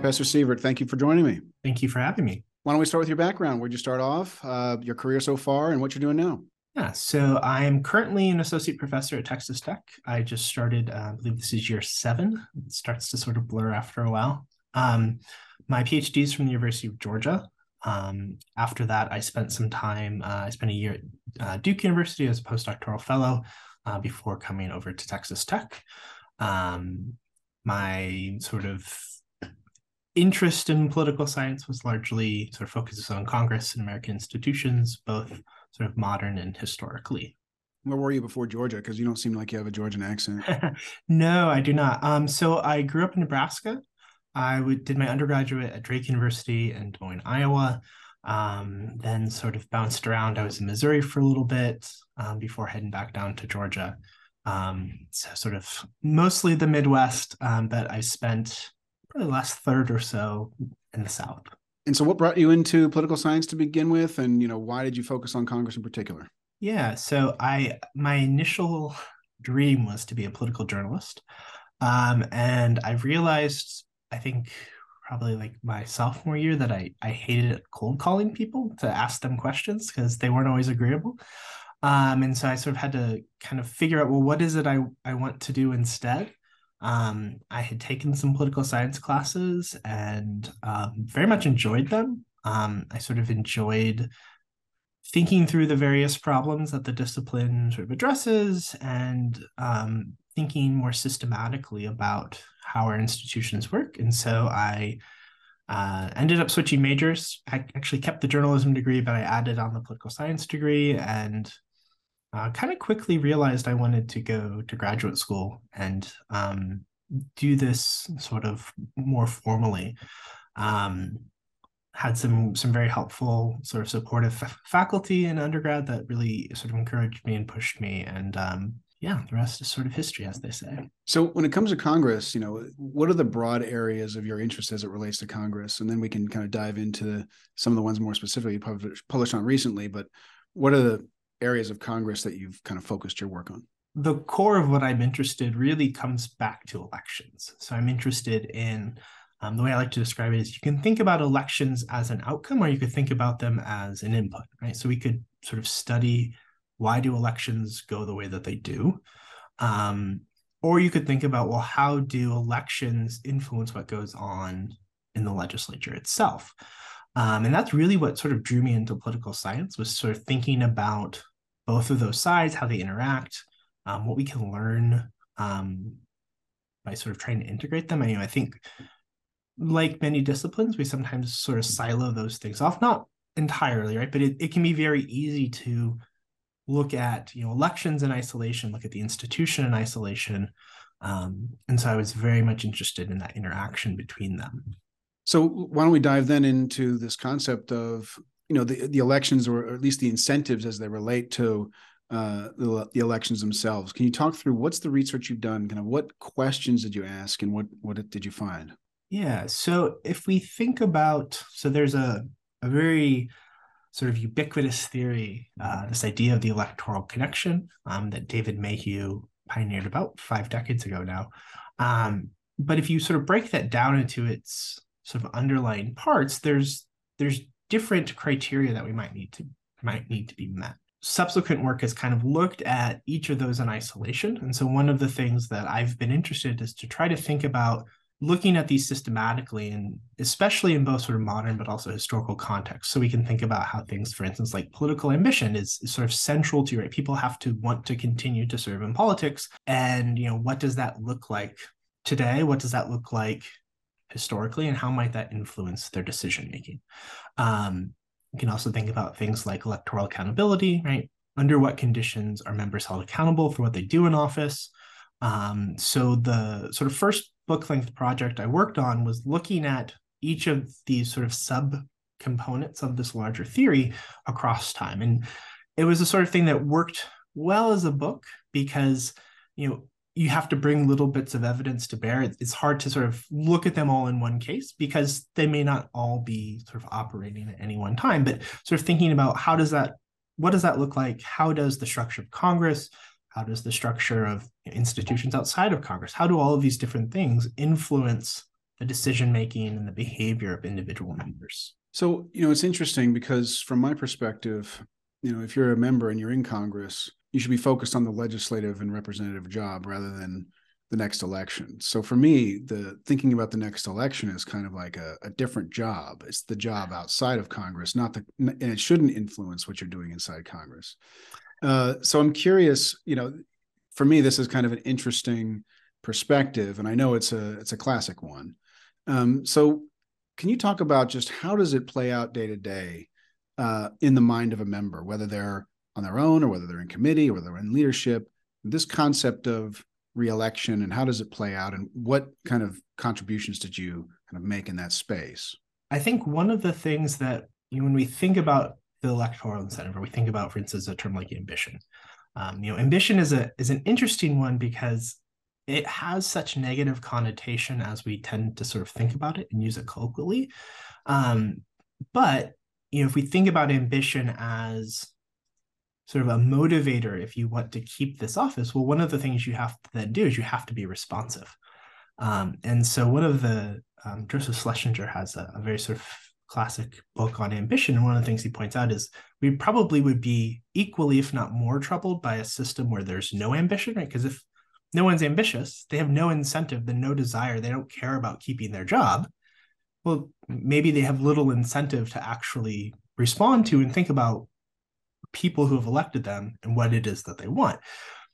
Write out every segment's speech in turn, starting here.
Professor Sievert, thank you for joining me. Thank you for having me. Why don't we start with your background? Where'd you start off, uh, your career so far, and what you're doing now? Yeah, so I'm currently an associate professor at Texas Tech. I just started, uh, I believe this is year seven. It starts to sort of blur after a while. Um, my PhD is from the University of Georgia. Um, after that, I spent some time, uh, I spent a year at uh, Duke University as a postdoctoral fellow uh, before coming over to Texas Tech. Um, my sort of interest in political science was largely sort of focuses on Congress and American institutions, both sort of modern and historically. Where were you before Georgia? Because you don't seem like you have a Georgian accent. no, I do not. Um, so I grew up in Nebraska. I w- did my undergraduate at Drake University in Des Moines, Iowa. Um, then sort of bounced around. I was in Missouri for a little bit um, before heading back down to Georgia. Um, so sort of mostly the Midwest, um, but I spent probably the last third or so in the South. And so, what brought you into political science to begin with, and you know, why did you focus on Congress in particular? Yeah, so I my initial dream was to be a political journalist, um, and I realized I think probably like my sophomore year that I I hated cold calling people to ask them questions because they weren't always agreeable. Um, and so I sort of had to kind of figure out well what is it I I want to do instead. Um, I had taken some political science classes and um, very much enjoyed them. Um, I sort of enjoyed thinking through the various problems that the discipline sort of addresses and um, thinking more systematically about how our institutions work. And so I uh, ended up switching majors. I actually kept the journalism degree, but I added on the political science degree and uh, kind of quickly realized I wanted to go to graduate school and um, do this sort of more formally. Um, had some some very helpful sort of supportive f- faculty in undergrad that really sort of encouraged me and pushed me and um, yeah the rest is sort of history as they say so when it comes to congress you know what are the broad areas of your interest as it relates to congress and then we can kind of dive into some of the ones more specifically published, published on recently but what are the areas of Congress that you've kind of focused your work on? The core of what I'm interested really comes back to elections. So I'm interested in um, the way I like to describe it is you can think about elections as an outcome, or you could think about them as an input, right? So we could sort of study why do elections go the way that they do, um, or you could think about well, how do elections influence what goes on in the legislature itself? Um, and that's really what sort of drew me into political science was sort of thinking about both of those sides, how they interact, um, what we can learn um, by sort of trying to integrate them. I, you know, I think like many disciplines, we sometimes sort of silo those things off, not entirely, right? But it, it can be very easy to look at, you know, elections in isolation, look at the institution in isolation. Um, and so I was very much interested in that interaction between them. So why don't we dive then into this concept of you know the the elections or at least the incentives as they relate to uh, the, the, elections themselves. Can you talk through what's the research you've done? Kind of what questions did you ask, and what what did you find? Yeah. So if we think about, so there's a a very sort of ubiquitous theory, uh, this idea of the electoral connection um, that David Mayhew pioneered about five decades ago now. Um, but if you sort of break that down into its sort of underlying parts, there's there's different criteria that we might need to might need to be met. Subsequent work has kind of looked at each of those in isolation. And so one of the things that I've been interested is to try to think about looking at these systematically and especially in both sort of modern but also historical context so we can think about how things for instance like political ambition is, is, sort of central to right? People have to want to continue to serve in politics. And you know what does that look like today? What does that look like historically? And how might that influence their decision making? Um, you can also think about things like electoral accountability right? Under what conditions are members held accountable for what they do in office? Um, so the sort of first book length project i worked on was looking at each of these sort of sub components of this larger theory across time and it was the sort of thing that worked well as a book because you know you have to bring little bits of evidence to bear. It's hard to sort of look at them all in one case because they may not all be sort of operating at any one time. But sort of thinking about how does that, what does that look like? How does the structure of Congress, how does the structure of institutions outside of Congress, how do all of these different things influence the decision making and the behavior of individual members? So, you know, it's interesting because from my perspective, you know, if you're a member and you're in Congress, you should be focused on the legislative and representative job rather than the next election. So for me, the thinking about the next election is kind of like a, a, different job. It's the job outside of Congress, not the, and it shouldn't influence what you're doing inside Congress. Uh, so I'm curious, you know, for me, this is kind of an interesting perspective, and I know it's a it's a classic one. Um, so can you talk about just how does it play out day to day uh, in the mind of a member, whether they're on their own or whether they're in committee or whether they're in leadership. This concept of reelection and how does it play out, and what kind of contributions did you kind of make in that space? I think one of the things that when we think about the electoral incentive, or we think about, for instance, a term like ambition, um, you know, ambition is a is an interesting one because it has such negative connotation as we tend to sort of think about it and use it colloquially. Um, but you know, if we think about ambition as sort of a motivator if you want to keep this office well one of the things you have to then do is you have to be responsive um, and so one of the um, joseph schlesinger has a, a, very sort of classic book on ambition. And one of the things he points out is we probably would be equally if not more troubled by a system where there's no ambition right? Because if no one's ambitious they have no incentive then no desire they don't care about keeping their job. Well maybe they have little incentive to actually respond to and think about people who have elected them and what it is that they want.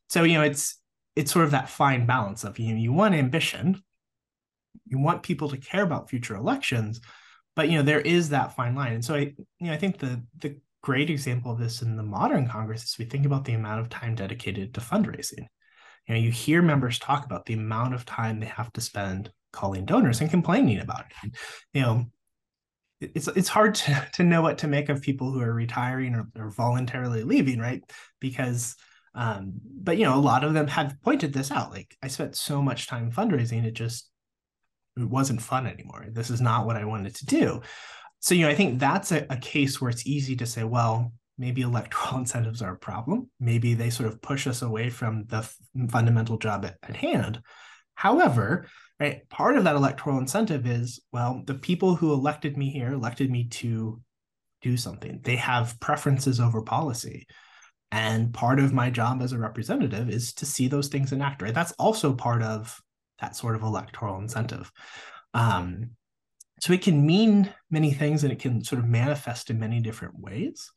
So, you know, it's it's sort of that fine balance of you know, you want ambition, you want people to care about future elections, but you know, there is that fine line. And so I, you know, I think the the great example of this in the modern Congress is we think about the amount of time dedicated to fundraising. You know, you hear members talk about the amount of time they have to spend calling donors and complaining about it. You know, it's it's hard to, to know what to make of people who are retiring or, or voluntarily leaving, right? Because um, but you know, a lot of them have pointed this out. Like I spent so much time fundraising, it just it wasn't fun anymore. This is not what I wanted to do. So, you know, I think that's a, a case where it's easy to say, well, maybe electoral incentives are a problem. Maybe they sort of push us away from the f- fundamental job at, at hand. However, right? Part of that electoral incentive is, well, the people who elected me here elected me to do something. They have preferences over policy. And part of my job as a representative is to see those things enact, right? That's also part of that sort of electoral incentive. Um, so it can mean many things and it can sort of manifest in many different ways.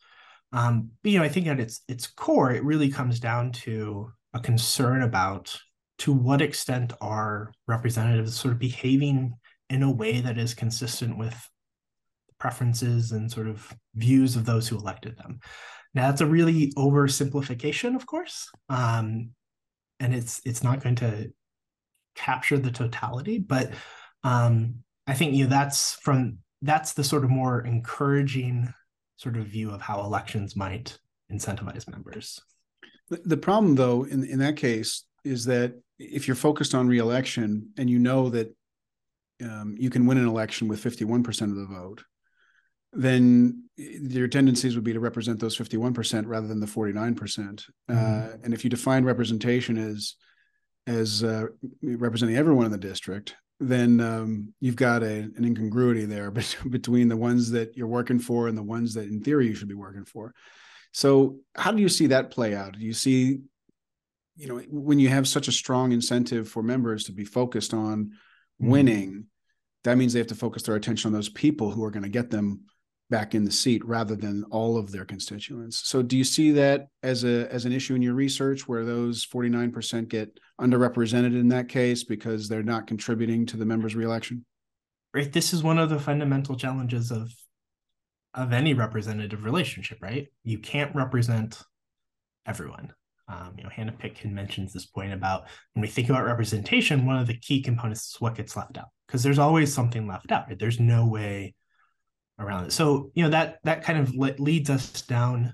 Um, but you know, I think at its its core, it really comes down to a concern about to what extent are representatives sort of behaving in a way that is consistent with preferences and sort of views of those who elected them. Now that's a really oversimplification, of course, um, and it's it's not going to capture the totality. But um, I think you know that's from that's the sort of more encouraging sort of view of how elections might incentivize members. The problem, though, in in that case, is that if you're focused on reelection and you know that um, you can win an election with 51% of the vote, then your tendencies would be to represent those 51% rather than the 49%. Mm-hmm. Uh, and if you define representation as as uh, representing everyone in the district, then um, you've got a, an incongruity there between the ones that you're working for and the ones that, in theory, you should be working for. So, how do you see that play out? Do you see you know when you have such a strong incentive for members to be focused on mm-hmm. winning that means they have to focus their attention on those people who are going to get them back in the seat rather than all of their constituents so do you see that as a as an issue in your research where those 49% get underrepresented in that case because they're not contributing to the members reelection right this is one of the fundamental challenges of of any representative relationship right you can't represent everyone um, you know, Hannah Pitkin mentions this point about when we think about representation, one of the key components is what gets left out, because there's always something left out. Right? There's no way around it. So, you know, that that kind of leads us down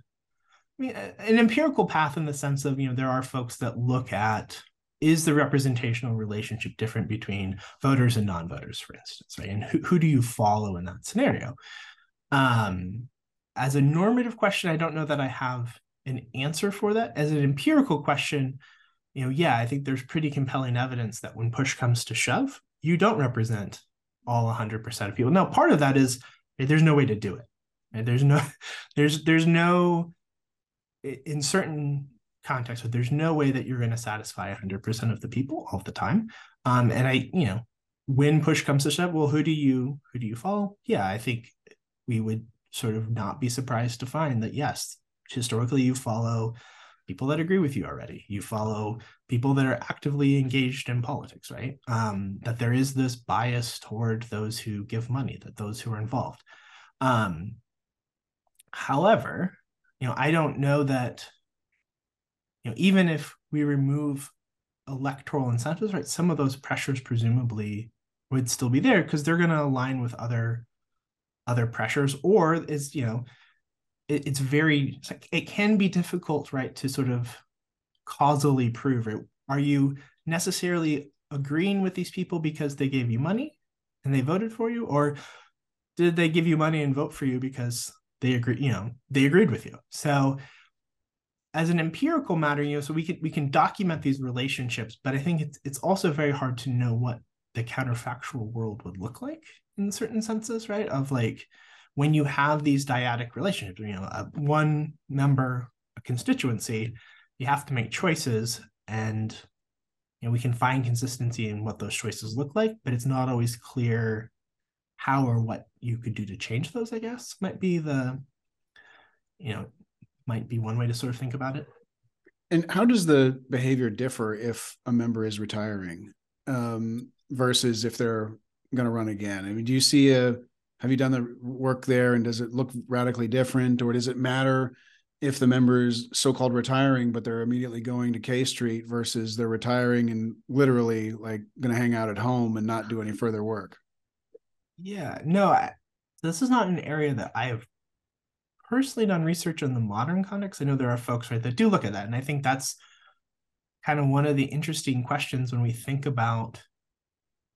I mean, an empirical path in the sense of, you know, there are folks that look at is the representational relationship different between voters and non-voters, for instance, right? And who, who do you follow in that scenario? Um, as a normative question, I don't know that I have an answer for that. As an empirical question, you know, yeah, I think there's pretty compelling evidence that when push comes to shove, you don't represent all 100% of people. Now, part of that is right, there's no way to do it. Right? There's no, there's there's no in certain contexts, but there's no way that you're going to satisfy 100% of the people all the time. Um, and I, you know, when push comes to shove, well, who do you who do you follow? Yeah, I think we would sort of not be surprised to find that yes, historically you follow people that agree with you already. You follow people that are actively engaged in politics, right? Um, that there is this bias toward those who give money, that those who are involved. Um, however, you know, I don't know that, you know, even if we remove electoral incentives, right, some of those pressures presumably would still be there because they're going to align with other other pressures, or is you know, it, it's very it can be difficult, right, to sort of causally prove it. Are you necessarily agreeing with these people because they gave you money and they voted for you, or did they give you money and vote for you because they agree you know they agreed with you so as an empirical matter you know so we can we can document these relationships but i think it's it's also very hard to know what the counterfactual world would look like in certain senses right of like when you have these dyadic relationships you know a one member a constituency you have to make choices and you know we can find consistency in what those choices look like but it's not always clear how or what you could do to change those, I guess, might be the, you know, might be one way to sort of think about it. And how does the behavior differ if a member is retiring um, versus if they're going to run again? I mean, do you see a, have you done the work there and does it look radically different or does it matter if the members so-called retiring but they're immediately going to k street versus they're retiring and literally like going to hang out at home and not do any further work yeah, no, I, this is not an area that I have personally done research in the modern context. I know there are folks right that do look at that, and I think that's kind of one of the interesting questions when we think about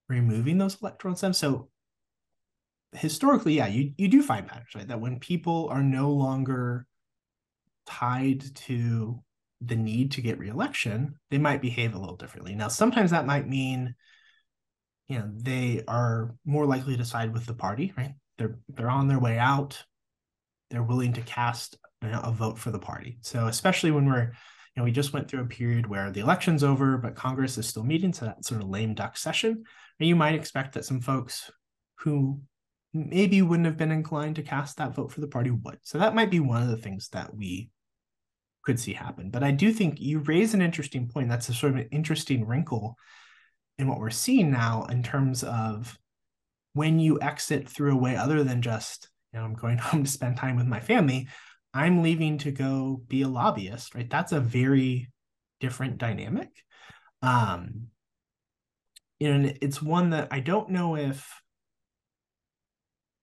removing those electoral incentives. So historically, yeah, you you do find patterns, right? That when people are no longer tied to the need to get reelection, they might behave a little differently. Now, sometimes that might mean you know they are more likely to side with the party right they're they're on their way out they're willing to cast you know, a vote for the party so especially when we're you know we just went through a period where the election's over but congress is still meeting so that sort of lame duck session and you might expect that some folks who maybe wouldn't have been inclined to cast that vote for the party would so that might be one of the things that we could see happen. But i do think you raise an interesting point that's a sort of an interesting wrinkle in what we're seeing now in terms of when you exit through a way other than just you know i'm going home to spend time with my family i'm leaving to go be a lobbyist right? That's a very different dynamic. Um you know and it's one that i don't know if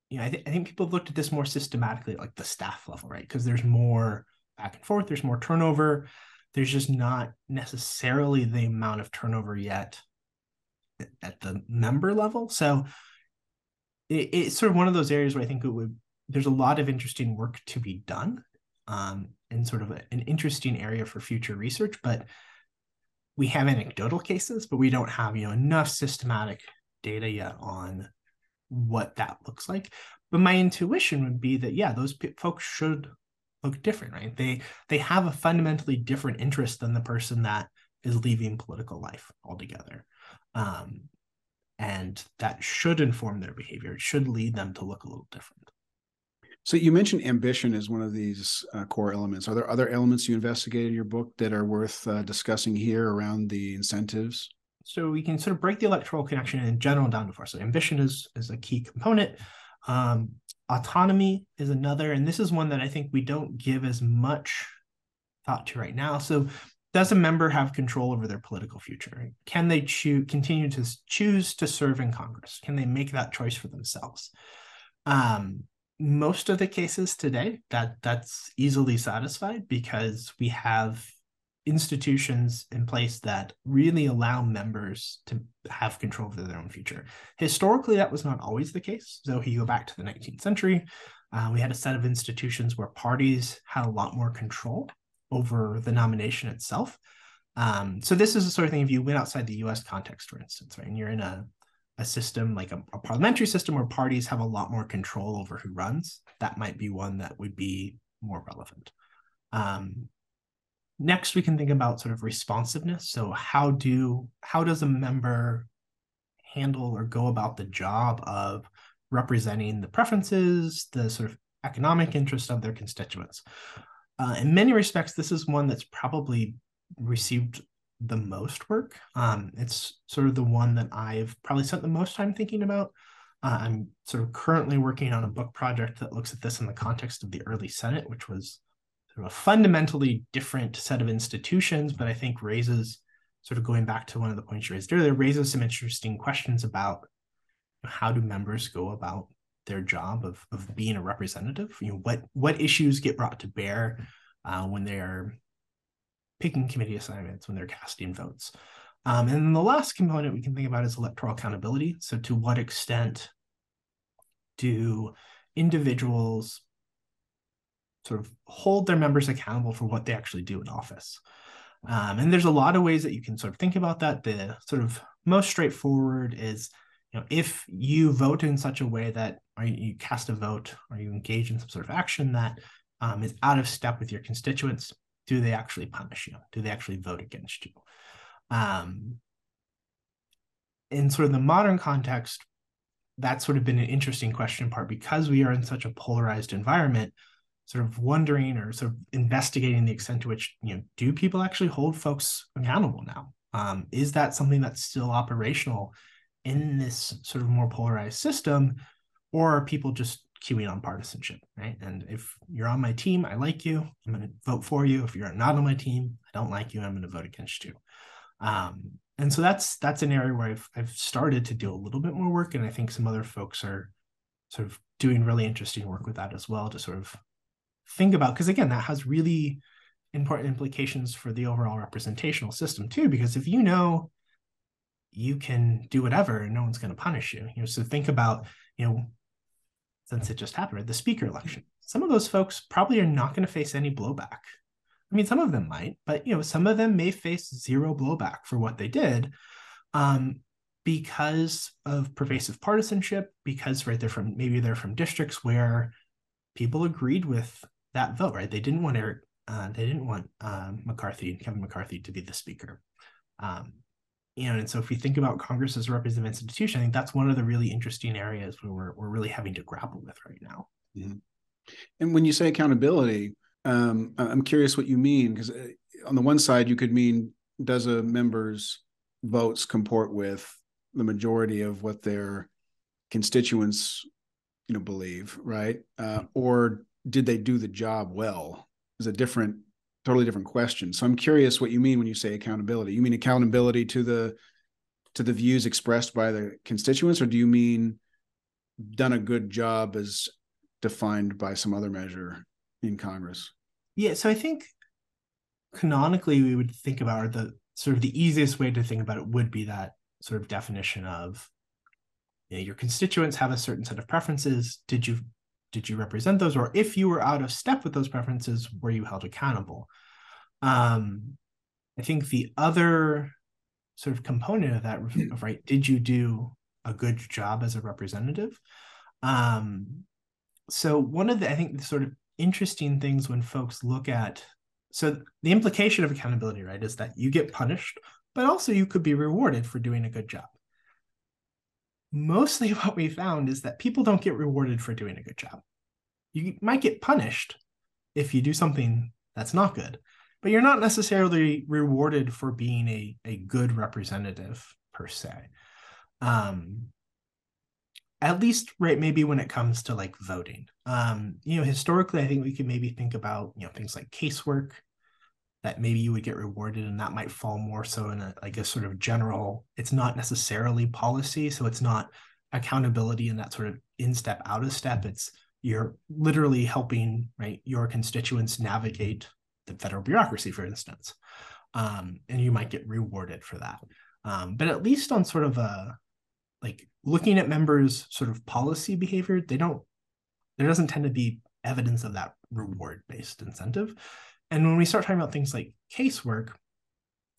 you know i, th- I think people have looked at this more systematically at like the staff level right because there's more back and forth there's more turnover there's just not necessarily the amount of turnover yet at the member level. So it, it's sort of one of those areas where I think it would there's a lot of interesting work to be done um, and sort of a, an interesting area for future research. But we have anecdotal cases, but we don't have you know enough systematic data yet on what that looks like. But my intuition would be that yeah, those p- folks should look different, right? They they have a fundamentally different interest than the person that is leaving political life altogether. Um, and that should inform their behavior. It should lead them to look a little different. So you mentioned ambition as one of these uh, core elements. Are there other elements you investigated in your book that are worth uh, discussing here around the incentives? So we can sort of break the electoral connection in general down to four. So ambition is is a key component. Um, autonomy is another, and this is one that I think we don't give as much thought to right now. So does a member have control over their political future? Can they choose continue to choose to serve in Congress? Can they make that choice for themselves? Um, most of the cases today, that that's easily satisfied because we have institutions in place that really allow members to have control over their own future. Historically, that was not always the case. So if you go back to the 19th century, uh, we had a set of institutions where parties had a lot more control over the nomination itself. Um, so this is the sort of thing if you went outside the US context, for instance, right, and you're in a, a system like a, a parliamentary system where parties have a lot more control over who runs, that might be one that would be more relevant. Um, next, we can think about sort of responsiveness. So how do how does a member handle or go about the job of representing the preferences, the sort of economic interest of their constituents? Uh, in many respects, this is one that's probably received the most work. Um, it's sort of the one that I've probably spent the most time thinking about. Uh, I'm sort of currently working on a book project that looks at this in the context of the early Senate, which was a fundamentally different set of institutions, but I think raises sort of going back to one of the points you raised earlier, raises some interesting questions about how do members go about their job of, of being a representative? You know, what what issues get brought to bear uh, when they are picking committee assignments, when they're casting votes. Um, and then the last component we can think about is electoral accountability. So, to what extent do individuals sort of hold their members accountable for what they actually do in office? Um, and there's a lot of ways that you can sort of think about that. The sort of most straightforward is, you know, if you vote in such a way that, or you cast a vote, or you engage in some sort of action that um, is out of step with your constituents, do they actually punish you? Do they actually vote against you? Um, in sort of the modern context, that's sort of been an interesting question part because we are in such a polarized environment sort of wondering or sort of investigating the extent to which you know do people actually hold folks accountable now? Um, is that something that's still operational in this sort of more polarized system or are people just cueing on partisanship right? And if you're on my team i like you. I'm going to vote for you. If you're not on my team i don't like you i'm going to vote against you. Um, and so that's that's an area where I've I've started to do a little bit more work, and I think some other folks are sort of doing really interesting work with that as well to sort of think about because again that has really important implications for the overall representational system too because if you know you can do whatever and no one's going to punish you you know so think about you know since it just happened right, the speaker election some of those folks probably are not going to face any blowback I mean, some of them might, but you know, some of them may face zero blowback for what they did, um, because of pervasive partisanship. Because right, they're from maybe they're from districts where people agreed with that vote. Right, they didn't want Eric, uh, they didn't want um, McCarthy, Kevin McCarthy, to be the speaker. Um, you know, and so if we think about Congress as a representative institution, I think that's one of the really interesting areas where we're we're really having to grapple with right now. Mm-hmm. And when you say accountability, um, I'm curious what you mean because uh, on the one side, you could mean does a member's votes comport with the majority of what their constituents, you know, believe, right? Uh, or did they do the job well? Is a different, totally different question. So I'm curious what you mean when you say accountability. You mean accountability to the to the views expressed by the constituents, or do you mean done a good job as defined by some other measure in Congress? Yeah, so I think canonically we would think about the sort of the easiest way to think about it would be that sort of definition of you know, your constituents have a certain set of preferences. Did you did you represent those, or if you were out of step with those preferences, were you held accountable? Um, I think the other sort of component of that, of, right, did you do a good job as a representative? Um, so one of the I think the sort of interesting things when folks look at so the implication of accountability right is that you get punished but also you could be rewarded for doing a good job mostly what we found is that people don't get rewarded for doing a good job. You might get punished if you do something that's not good but you're not necessarily rewarded for being a, a good representative per se. Um, at least right maybe when it comes to like voting. Um you know historically i think we could maybe think about you know things like casework that maybe you would get rewarded and that might fall more so in a like a sort of general it's not necessarily policy so it's not accountability and that sort of in step out of step it's you're literally helping right your constituents navigate the federal bureaucracy for instance um, and you might get rewarded for that. Um, but at least on sort of a like looking at members' sort of policy behavior, they don't there doesn't tend to be evidence of that reward based incentive. And when we start talking about things like casework,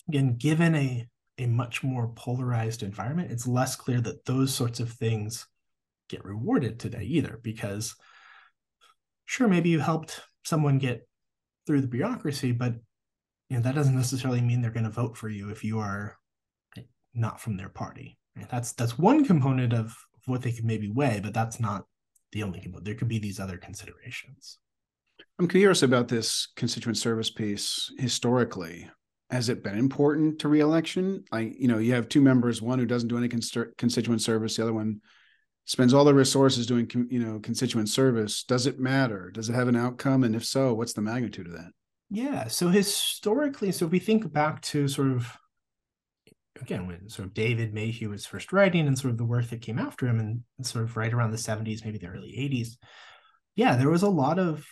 again, given a a much more polarized environment, it's less clear that those sorts of things get rewarded today either. Because sure, maybe you helped someone get through the bureaucracy, but you know that doesn't necessarily mean they're going to vote for you if you are not from their party. Right? That's that's one component of what they could maybe weigh, but that's not the only component. There could be these other considerations. I'm curious about this constituent service piece historically. Has it been important to reelection? Like, you know, you have two members, one who doesn't do any constituent service, the other one spends all the resources doing, you know, constituent service. Does it matter? Does it have an outcome? And if so, what's the magnitude of that? Yeah. So historically, so if we think back to sort of again when sort of David Mayhew was first writing and sort of the work that came after him and sort of right around the 70s, maybe the early 80s, yeah, there was a lot of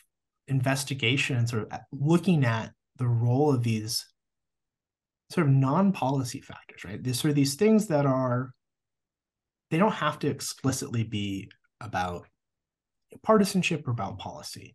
investigation and sort of looking at the role of these sort of non-policy factors, right? These sort of these things that are they don't have to explicitly be about partisanship or about policy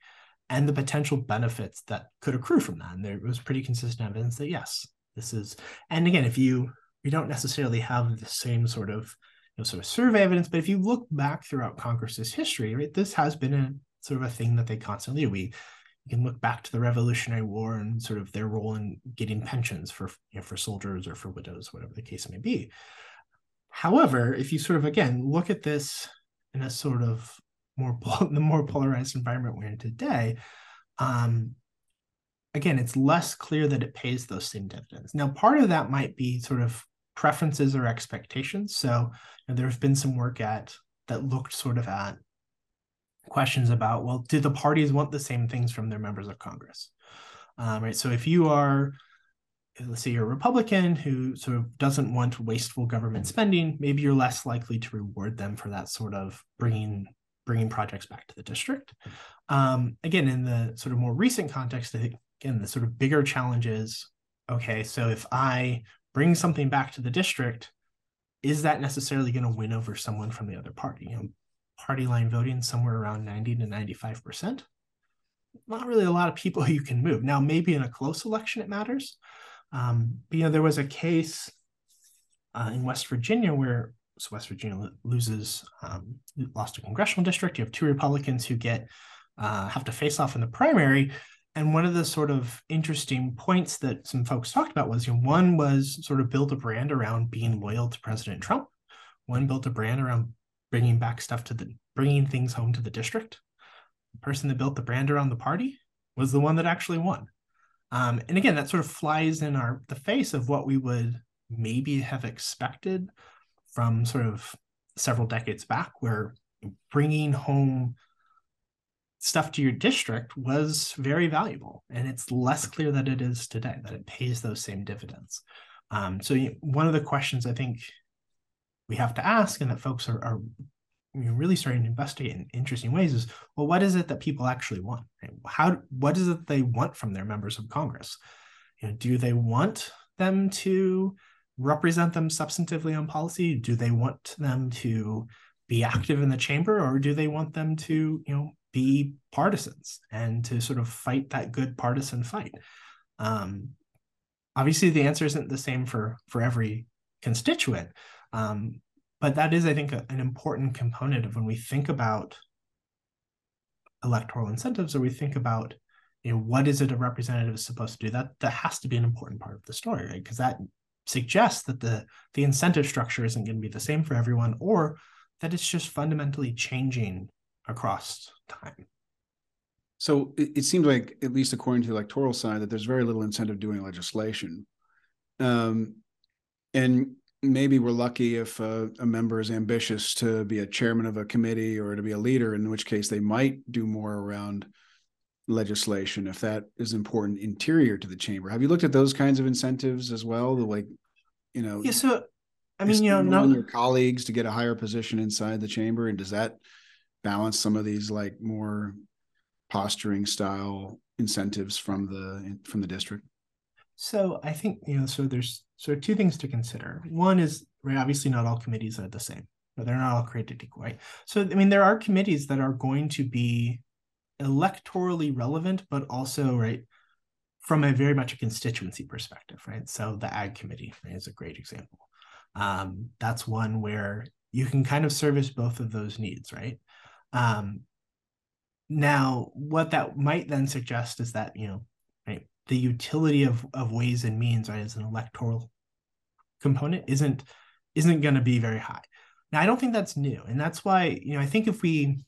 and the potential benefits that could accrue from that. And there was pretty consistent evidence that yes, this is and again, if you we don't necessarily have the same sort of you know, sort of survey evidence, but if you look back throughout Congress's history, right, this has been a sort of a thing that they constantly we you can look back to the Revolutionary War and sort of their role in getting pensions for you know, for soldiers or for widows, whatever the case may be. However, if you sort of again look at this in a sort of more the more polarized environment we're in today, um, again, it's less clear that it pays those same dividends. Now, part of that might be sort of preferences or expectations. So you know, there have been some work at that looked sort of at questions about well, do the parties want the same things from their members of Congress? Um, right. So if you are let's say you're a Republican who sort of doesn't want wasteful government spending, maybe you're less likely to reward them for that sort of bringing bringing projects back to the district. Um, again, in the sort of more recent context, I think again the sort of bigger challenge is okay. So if I bring something back to the district, is that necessarily going to win over someone from the other party? You know, party line voting somewhere around 90 to 95 percent. Not really a lot of people you can move. Now, maybe in a close election it matters. Um, but, you know, there was a case uh, in West Virginia where so West Virginia loses um, lost a congressional district. You have two Republicans who get uh, have to face off in the primary. And one of the sort of interesting points that some folks talked about was, you know, one was sort of build a brand around being loyal to President Trump. One built a brand around bringing back stuff to the bringing things home to the district. The person that built the brand around the party was the one that actually won. Um, and again, that sort of flies in our the face of what we would maybe have expected from sort of several decades back, where bringing home stuff to your district was very valuable, and it's less clear that it is today that it pays those same dividends. Um, so one of the questions I think we have to ask, and that folks are, are really starting to investigate in interesting ways is well what is it that people actually want how what is it they want from their members of congress? You know, do they want them to represent them substantively on policy? Do they want them to be active in the chamber or do they want them to you know be partisans and to sort of fight that good partisan fight? Um, obviously the answer isn't the same for for every constituent um, but that is i think a, an important component of when we think about electoral incentives or we think about you know what is it a representative is supposed to do that that has to be an important part of the story right? Because that suggests that the the incentive structure isn't going to be the same for everyone or that it's just fundamentally changing across time. So it, it seems like at least according to the electoral side that there's very little incentive doing legislation. Um, and maybe we're lucky if a, a, member is ambitious to be a chairman of a committee or to be a leader, in which case they might do more around legislation if that is important interior to the chamber. Have you looked at those kinds of incentives as well? The like, you know, yeah. So, I mean, you know, not your colleagues to get a higher position inside the chamber, and does that balance some of these like more posturing style incentives from the from the district? So I think you know, so there's sort of two things to consider. One is right, obviously not all committees are the same. But they're not all created equal, right? So I mean, there are committees that are going to be electorally relevant, but also right from a very much a constituency perspective, right? So the ag committee right, is a great example. Um, that's one where you can kind of service both of those needs, right? Um, now, what that might then suggest is that you know, right, the utility of of ways and means, right, as an electoral component isn't isn't going to be very high. Now, I don't think that's new, and that's why you know I think if we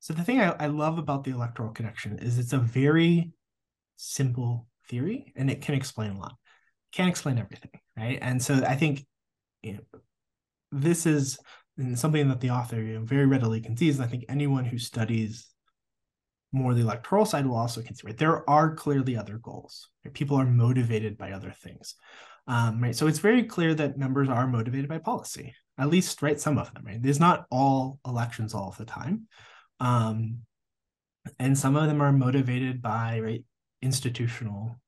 so the thing I, I love about the electoral connection is it's a very simple theory and it can explain a lot. Can't explain everything, right? And so I think you know, this is something that the author you know, very readily concedes. I think anyone who studies more the electoral side will also consider right? there are clearly other goals. Right? People are motivated by other things. Um, right. So it's very clear that members are motivated by policy, at least, right? Some of them, right? There's not all elections all of the time. Um, and some of them are motivated by right institutional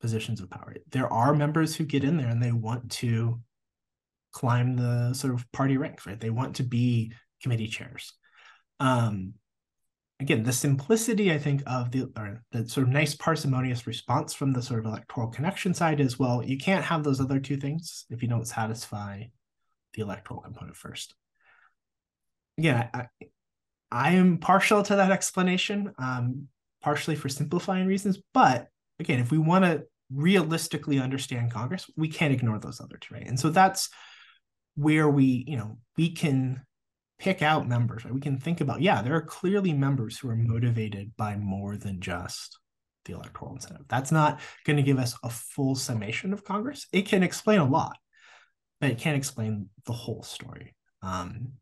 positions of power. Right? There are members who get in there and they want to climb the sort of party ranks, right? They want to be committee chairs. Um, again, the simplicity, I think, of the the sort of nice parsimonious response from the sort of electoral connection side is well, you can't have those other two things if you don't satisfy the electoral component first. Again, I, I am partial to that explanation, um, partially for simplifying reasons. But again, if we want to realistically understand Congress, we can't ignore those other two, right? And so that's where we, you know, we can pick out members, right? We can think about, yeah, there are clearly members who are motivated by more than just the electoral incentive. That's not going to give us a full summation of Congress. It can explain a lot, but it can't explain the whole story. Um,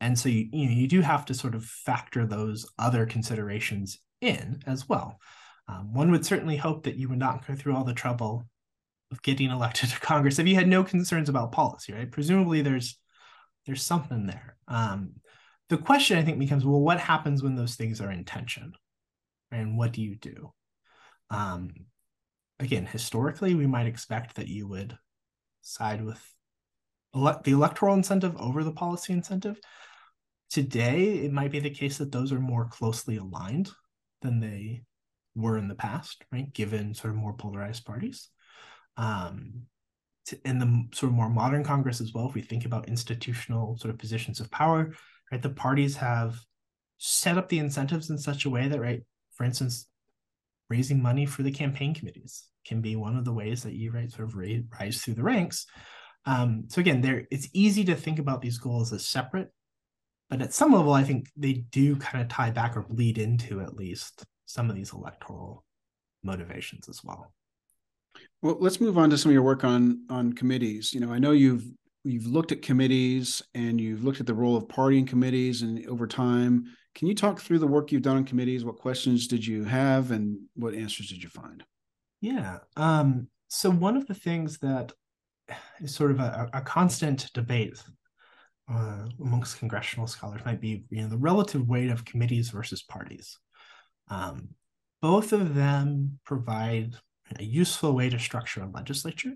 and so you, you know you do have to sort of factor those other considerations in as well. Um, one would certainly hope that you would not go through all the trouble of getting elected to Congress if you had no concerns about policy, right? Presumably there's there's something there. Um, the question I think becomes, well, what happens when those things are in tension, and what do you do? Um, again, historically, we might expect that you would side with ele- the electoral incentive over the policy incentive. Today, it might be the case that those are more closely aligned than they were in the past, right? Given sort of more polarized parties. Um, in the sort of more modern Congress as well, if we think about institutional sort of positions of power, right, the parties have set up the incentives in such a way that, right, for instance, raising money for the campaign committees can be one of the ways that you right sort of rise through the ranks. Um, so again, there it's easy to think about these goals as separate but at some level, I think they do kind of tie back or bleed into at least some of these electoral motivations as well. Well, let's move on to some of your work on on committees. You know, I know you've you've looked at committees and you've looked at the role of party in committees and over time. Can you talk through the work you've done on committees? What questions did you have and what answers did you find? Yeah. Um, so one of the things that is sort of a, a constant debate uh, amongst congressional scholars might be you know the relative weight of committees versus parties. Um, both of them provide a useful way to structure a legislature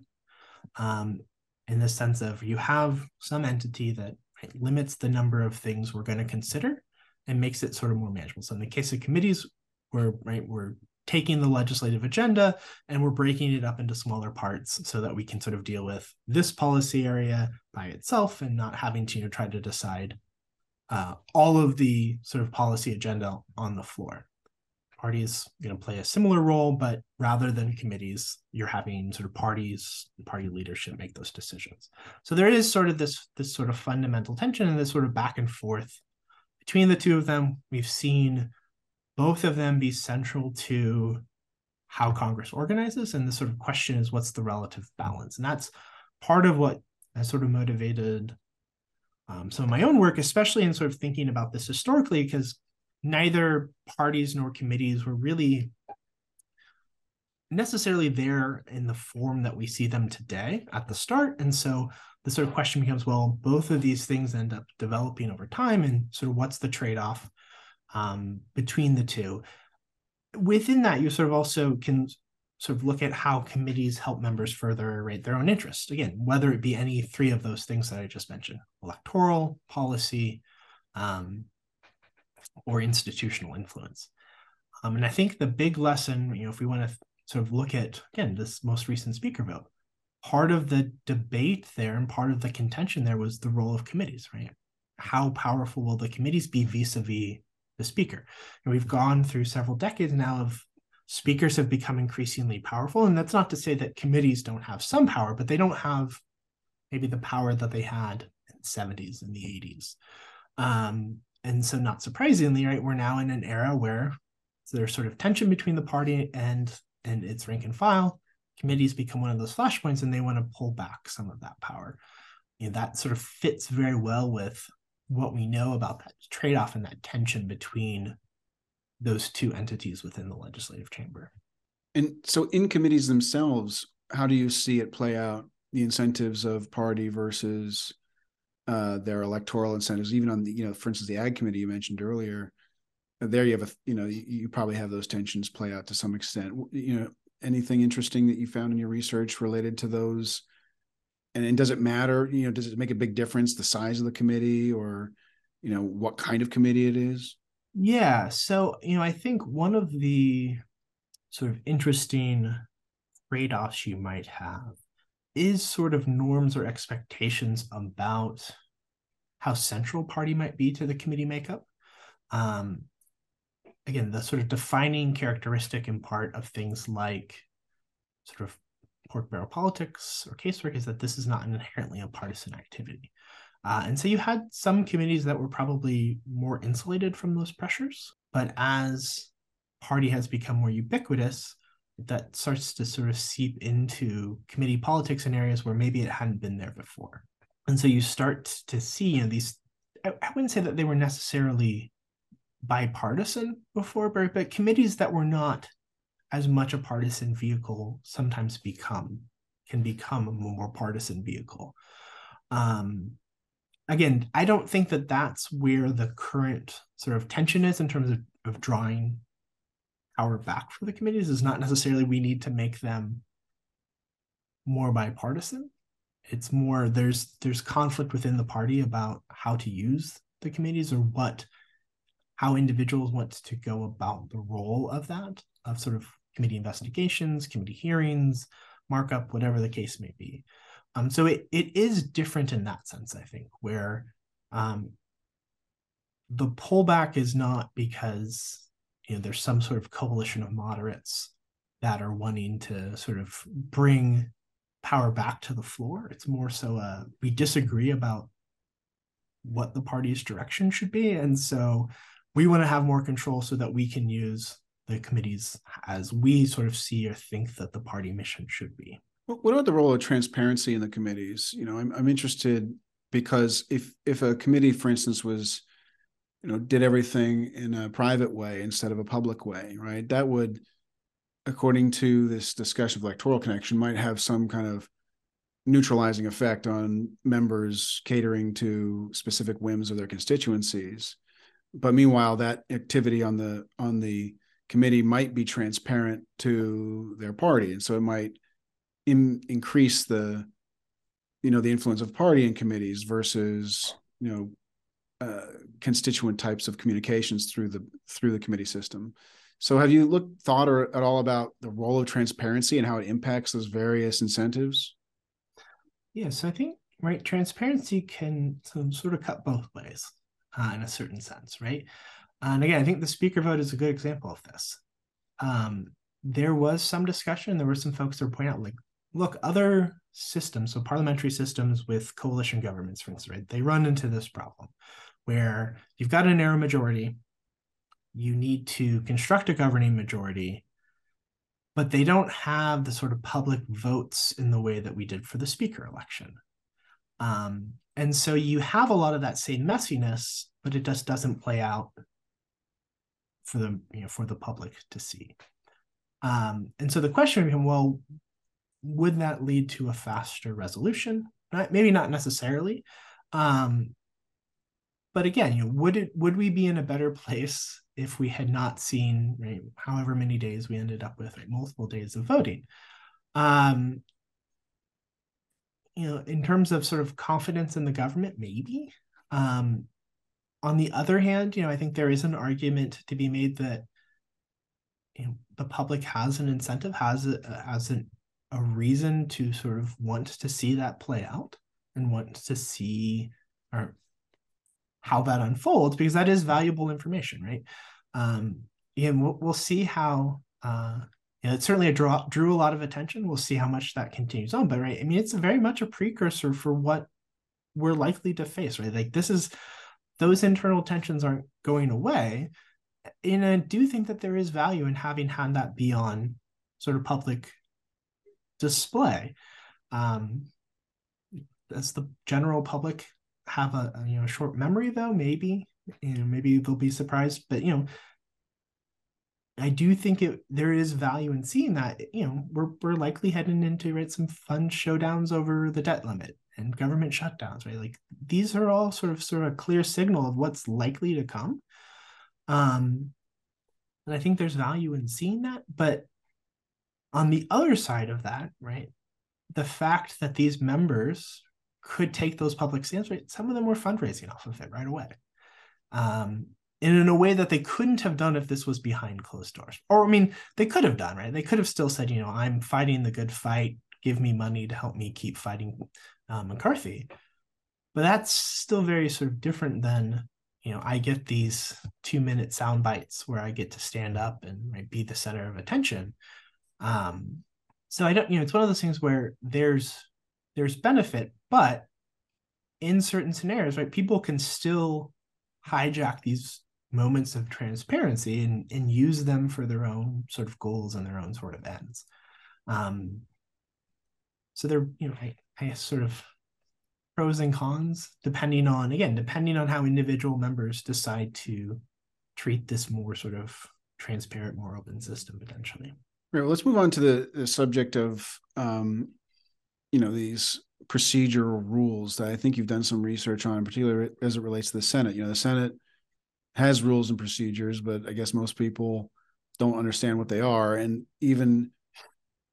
um, in the sense of you have some entity that right, limits the number of things we're going to consider and makes it sort of more manageable. So in the case of committees, we're right we're taking the legislative agenda and we're breaking it up into smaller parts so that we can sort of deal with this policy area by itself and not having to you know, try to decide uh, all of the sort of policy agenda on the floor. Parties you know play a similar role, but rather than committees, you're having sort of parties, party leadership make those decisions. So there is sort of this this sort of fundamental tension and this sort of back and forth between the two of them. We've seen both of them be central to how Congress organizes. And the sort of question is what's the relative balance? And that's part of what has sort of motivated um, some of my own work, especially in sort of thinking about this historically, because neither parties nor committees were really necessarily there in the form that we see them today at the start. And so the sort of question becomes well, both of these things end up developing over time, and sort of what's the trade off um, between the two. Within that, you sort of also can sort of look at how committees help members further rate their own interests. Again, whether it be any three of those things that I just mentioned electoral, policy, um, or institutional influence. Um, and I think the big lesson, you know, if we want to sort of look at, again, this most recent speaker vote, part of the debate there and part of the contention there was the role of committees, right? How powerful will the committees be vis a vis the speaker? And we've gone through several decades now of speakers have become increasingly powerful. And that's not to say that committees don't have some power, but they don't have maybe the power that they had in the 70s and the 80s. Um, and so, not surprisingly, right, we're now in an era where there's sort of tension between the party and and its rank and file. Committees become one of those flashpoints, and they want to pull back some of that power. You know, that sort of fits very well with what we know about that trade-off and that tension between those two entities within the legislative chamber. And so, in committees themselves, how do you see it play out? The incentives of party versus uh, their electoral incentives, even on the, you know, for instance, the ag committee you mentioned earlier. There, you have a, you know, you, you probably have those tensions play out to some extent. You know, anything interesting that you found in your research related to those? And, and does it matter? You know, does it make a big difference the size of the committee, or you know, what kind of committee it is? Yeah. So, you know, I think one of the sort of interesting trade offs you might have is sort of norms or expectations about how central party might be to the committee makeup. Um, again, the sort of defining characteristic in part of things like sort of pork barrel politics or casework is that this is not inherently a partisan activity. Uh, and so you had some communities that were probably more insulated from those pressures. But as party has become more ubiquitous, that starts to sort of seep into committee politics in areas where maybe it hadn't been there before. And so you start to see you know, these, I, I wouldn't say that they were necessarily bipartisan before, but, but committees that were not as much a partisan vehicle sometimes become, can become a more partisan vehicle. Um, again, I don't think that that's where the current sort of tension is in terms of, of drawing power back for the committees. Is not necessarily we need to make them more bipartisan. It's more there's there's conflict within the party about how to use the committees or what how individuals want to go about the role of that of sort of committee investigations, committee hearings, markup, whatever the case may be. Um, so it, it is different in that sense, I think, where um, the pullback is not because you know there's some sort of coalition of moderates that are wanting to sort of bring power back to the floor. It's more so uh, we disagree about what the party's direction should be, and so we want to have more control so that we can use the committees as we sort of see or think that the party mission should be. What about the role of transparency in the committees? You know, I'm I'm interested because if if a committee, for instance, was you know did everything in a private way instead of a public way, right? That would, according to this discussion of electoral connection, might have some kind of neutralizing effect on members catering to specific whims of their constituencies. But meanwhile, that activity on the on the committee might be transparent to their party, and so it might in, increase the you know the influence of party and committees versus you know uh, constituent types of communications through the through the committee system. So have you looked thought or, at all about the role of transparency and how it impacts those various incentives? Yeah, so I think right transparency can sort of cut both ways uh, in a certain sense, right? And again, I think the speaker vote is a good example of this. Um, there was some discussion. There were some folks that were pointing out, like, look, other systems, so parliamentary systems with coalition governments, for instance, right? They run into this problem where you've got a narrow majority, you need to construct a governing majority, but they don't have the sort of public votes in the way that we did for the speaker election. Um, and so you have a lot of that same messiness, but it just doesn't play out for the you know for the public to see. Um, and so the question became, well, would that lead to a faster resolution? Not, maybe not necessarily. Um, but again, you know, would it would we be in a better place if we had not seen right, however many days we ended up with, right, multiple days of voting? Um, you know, in terms of sort of confidence in the government, maybe. Um, on the other hand, you know, I think there is an argument to be made that you know, the public has an incentive, has a, has an, a reason to sort of want to see that play out and want to see or how that unfolds because that is valuable information, right? Um, and we'll, we'll see how uh, you know, it certainly draw, drew a lot of attention. We'll see how much that continues on, but right, I mean, it's very much a precursor for what we're likely to face, right? Like this is those internal tensions aren't going away, and I do think that there is value in having had that be on sort of public display. Um, does the general public have a, a you know short memory though? Maybe you know maybe they'll be surprised, but you know I do think it there is value in seeing that you know we're we're likely heading into right some fun showdowns over the debt limit and government shutdowns right like these are all sort of sort of a clear signal of what's likely to come um and I think there's value in seeing that but on the other side of that right the fact that these members could take those public stands right some of them were fundraising off of it right away um and in a way that they couldn't have done if this was behind closed doors. Or, I mean, they could have done, right? They could have still said, you know, I'm fighting the good fight. Give me money to help me keep fighting uh, McCarthy. But that's still very sort of different than, you know, I get these two minute sound bites where I get to stand up and right, be the center of attention. Um, so I don't, you know, it's one of those things where there's there's benefit, but in certain scenarios, right, people can still hijack these moments of transparency and, and use them for their own sort of goals and their own sort of ends. Um, so they're, you know, I, I sort of pros and cons depending on, again, depending on how individual members decide to treat this more sort of transparent, more open system potentially. Right. Well, let's move on to the, the subject of, um, you know, these procedural rules that I think you've done some research on, particularly as it relates to the Senate. You know, the Senate has rules and procedures, but I guess most people don't understand what they are. And even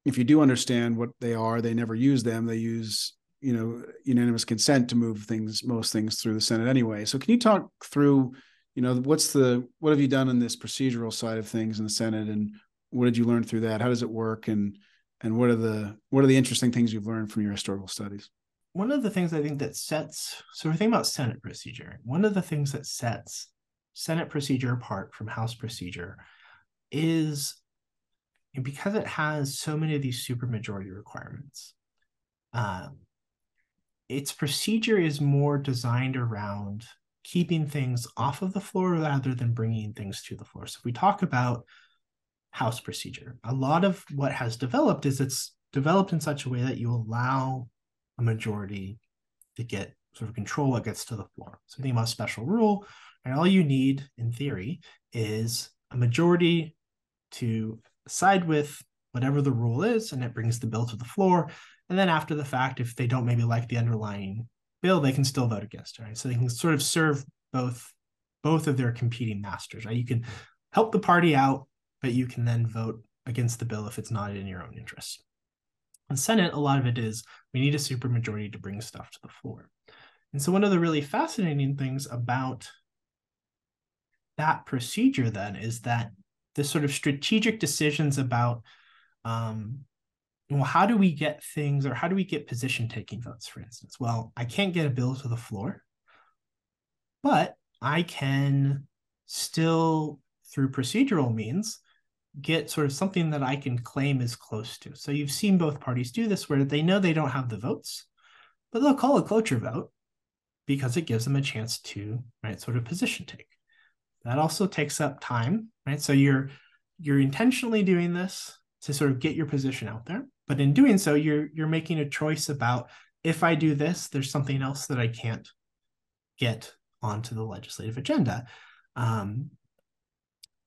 if you do understand what they are, they never use them. They use, you know, unanimous consent to move things, most things through the Senate anyway. So can you talk through, you know, what's the what have you done on this procedural side of things in the Senate and what did you learn through that? How does it work? And and what are the what are the interesting things you've learned from your historical studies? One of the things I think that sets so we're thinking about Senate procedure. One of the things that sets Senate procedure apart from House procedure is because it has so many of these supermajority requirements. Um, its procedure is more designed around keeping things off of the floor rather than bringing things to the floor. So if we talk about House procedure, a lot of what has developed is it's developed in such a way that you allow a majority to get sort of control what gets to the floor. So think about special rule, and all you need, in theory, is a majority to side with whatever the rule is, and it brings the bill to the floor. And then after the fact, if they don't maybe like the underlying bill, they can still vote against it. Right? So they can sort of serve both both of their competing masters. Right? You can help the party out, but you can then vote against the bill if it's not in your own interest. In Senate, a lot of it is we need a supermajority to bring stuff to the floor. And so one of the really fascinating things about that procedure then is that the sort of strategic decisions about um, well how do we get things or how do we get position taking votes for instance well i can't get a bill to the floor but i can still through procedural means get sort of something that i can claim is close to. So you've seen both parties do this where they know they don't have the votes but they'll call a cloture vote because it gives them a chance to right sort of position take. That also takes up time right? So you're you're intentionally doing this to sort of get your position out there but in doing so you're you're making a choice about if i do this there's something else that i can't get onto the legislative agenda. Um,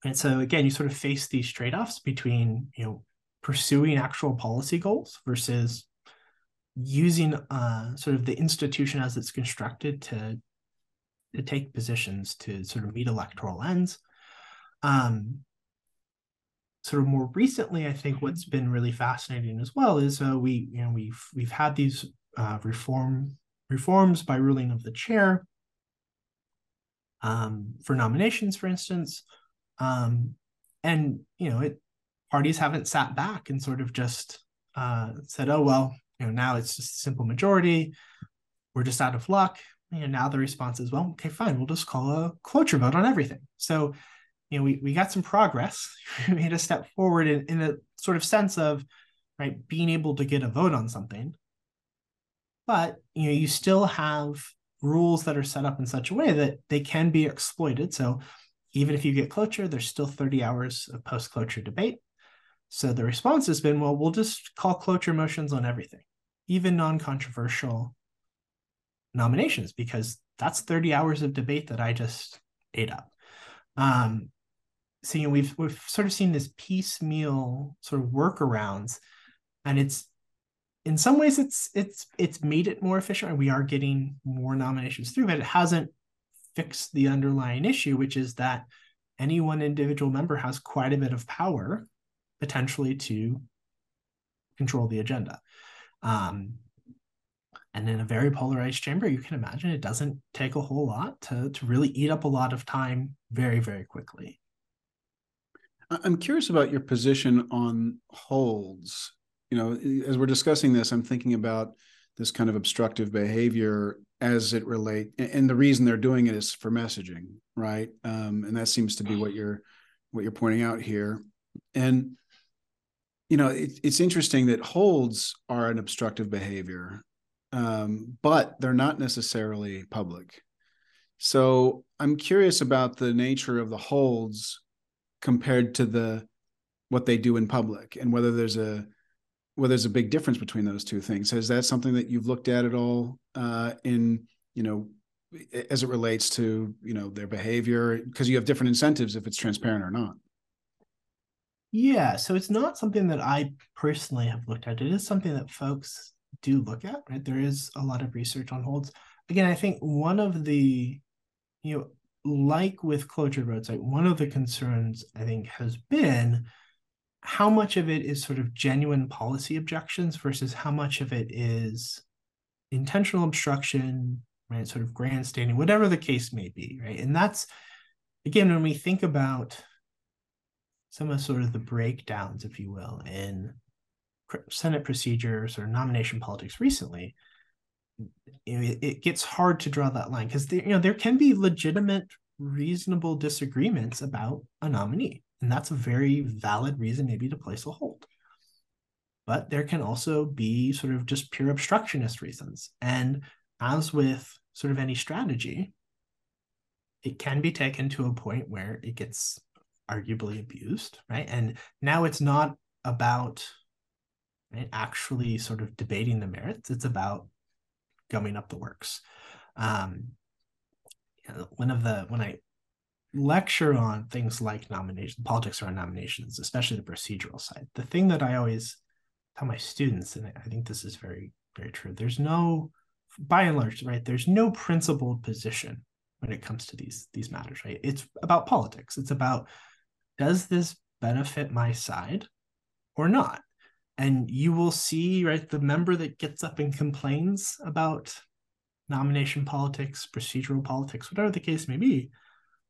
and so again you sort of face these trade-offs between you know pursuing actual policy goals versus using uh, sort of the institution as it's constructed to to take positions to sort of meet electoral ends. Um, sort of more recently, I think what's been really fascinating as well is uh, we you know we've we've had these uh, reform reforms by ruling of the chair um, for nominations, for instance, um, and you know it parties haven't sat back and sort of just uh, said, oh well, you know now it's just a simple majority, we're just out of luck. You know now the response is, well, okay, fine, we'll just call a cloture vote on everything. So you know, we, we got some progress. we made a step forward in, in a sort of sense of right being able to get a vote on something. But you know, you still have rules that are set up in such a way that they can be exploited. So even if you get cloture, there's still 30 hours of post-cloture debate. So the response has been, well, we'll just call cloture motions on everything, even non-controversial nominations, because that's 30 hours of debate that I just ate up. Um, so you know we've we've sort of seen this piecemeal sort of workarounds and it's in some ways it's it's it's made it more efficient we are getting more nominations through but it hasn't fixed the underlying issue which is that any one individual member has quite a bit of power potentially to control the agenda um, and in a very polarized chamber you can imagine it doesn't take a whole lot to, to really eat up a lot of time very very quickly I'm curious about your position on holds. You know, as we're discussing this, I'm thinking about this kind of obstructive behavior as it relate, and the reason they're doing it is for messaging, right? Um, and that seems to be what you're what you're pointing out here. And you know, it, it's interesting that holds are an obstructive behavior, um, but they're not necessarily public. So I'm curious about the nature of the holds compared to the what they do in public and whether there's a whether there's a big difference between those two things. Is that something that you've looked at at all uh, in you know as it relates to you know their behavior? Because you have different incentives if it's transparent or not. Yeah so it's not something that i personally have looked at. It is something that folks do look at right? There is a lot of research on holds. Again i think one of the you know like with cloture votes, like one of the concerns I think has been how much of it is sort of genuine policy objections versus how much of it is intentional obstruction, right? Sort of grandstanding, whatever the case may be, right? And that's again when we think about some of sort of the breakdowns, if you will, in Senate procedures or nomination politics recently, it, it gets hard to draw that line because you know there can be legitimate reasonable disagreements about a nominee and that's a very valid reason maybe to place a hold. But there can also be sort of just pure obstructionist reasons. And as with sort of any strategy it can be taken to a point where it gets arguably abused right? And now it's not about right, actually sort of debating the merits. It's about gumming up the works. Um, one of the when I lecture on things like nomination politics around nominations, especially the procedural side, the thing that I always tell my students, and I think this is very very true. There's no, by and large, right? There's no principled position when it comes to these these matters, right? It's about politics. It's about does this benefit my side or not? and you will see right the member that gets up and complains about nomination politics procedural politics whatever the case may be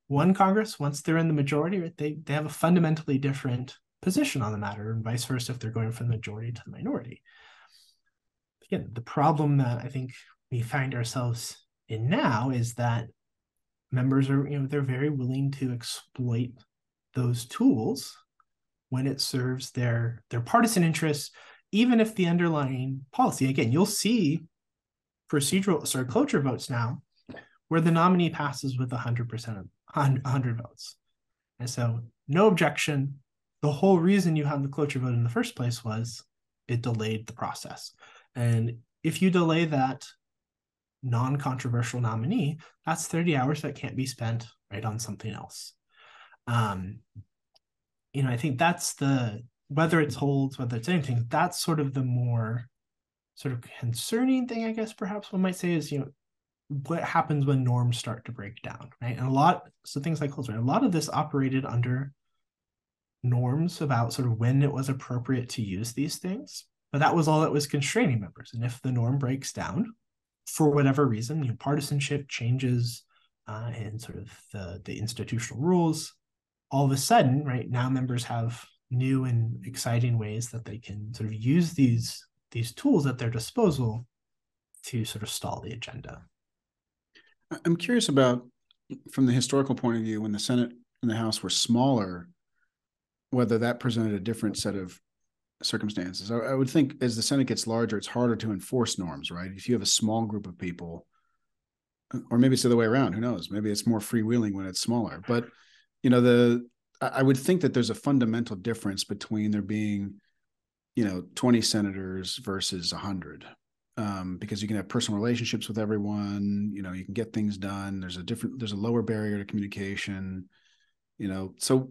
one congress once they're in the majority they, they have a fundamentally different position on the matter and vice versa if they're going from the majority to the minority. Again the problem that i think we find ourselves in now is that members are you know they're very willing to exploit those tools when it serves their their partisan interests, even if the underlying policy, again, you'll see procedural sorry cloture votes now where the nominee passes with 100% of 100 votes. And so no objection. The whole reason you had the cloture vote in the first place was it delayed the process. And if you delay that non-controversial nominee, that's 30 hours that can't be spent right on something else. Um, you know, I think that's the whether it's holds, whether it's anything, that's sort of the more sort of concerning thing, I guess perhaps one might say is, you know, what happens when norms start to break down, right? And a lot, so things like right? A lot of this operated under norms about sort of when it was appropriate to use these things, but that was all that was constraining members. And if the norm breaks down for whatever reason, you know, partisanship changes uh, and sort of the the institutional rules, all of a sudden, right now, members have new and exciting ways that they can sort of use these these tools at their disposal to sort of stall the agenda. I'm curious about, from the historical point of view, when the Senate and the House were smaller, whether that presented a different set of circumstances. I, I, would think as the Senate gets larger, it's harder to enforce norms, right? If you have a small group of people, or maybe it's the other way around. Who knows? Maybe it's more freewheeling when it's smaller. But you know, the I would think that there's a fundamental difference between there being, you know, 20 senators versus 100 um, because you can have personal relationships with everyone. You know, you can get things done. There's a different, there's a lower barrier to communication. You know, so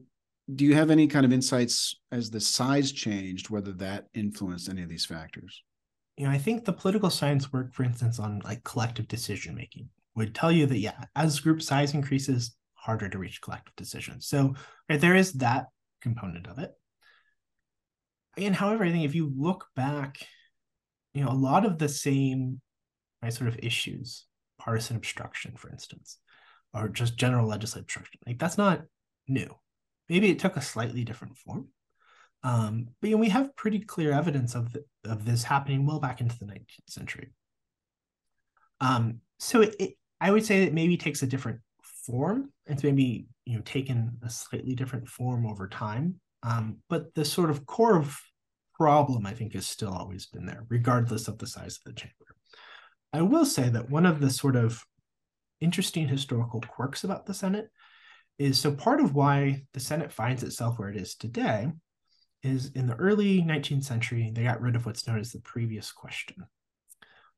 do you have any kind of insights as the size changed, whether that influenced any of these factors? You know, I think the political science work, for instance, on like collective decision making would tell you that yeah, as group size increases, harder to reach collective decisions. So right, there is that component of it. And however, I think if you look back you know, a lot of the same right, sort of issues, partisan obstruction, for instance, or just general legislative obstruction, like that's not new. Maybe it took a slightly different form. Um, but you know, we have pretty clear evidence of, the, of this happening well back into the 19th century. Um, so it, it, I would say that maybe takes a different form. It's maybe you know taken a slightly different form over time. Um, but the sort of core of problem, I think, has still always been there, regardless of the size of the chamber. I will say that one of the sort of interesting historical quirks about the Senate is so part of why the Senate finds itself where it is today is in the early 19th century, they got rid of what's known as the previous question.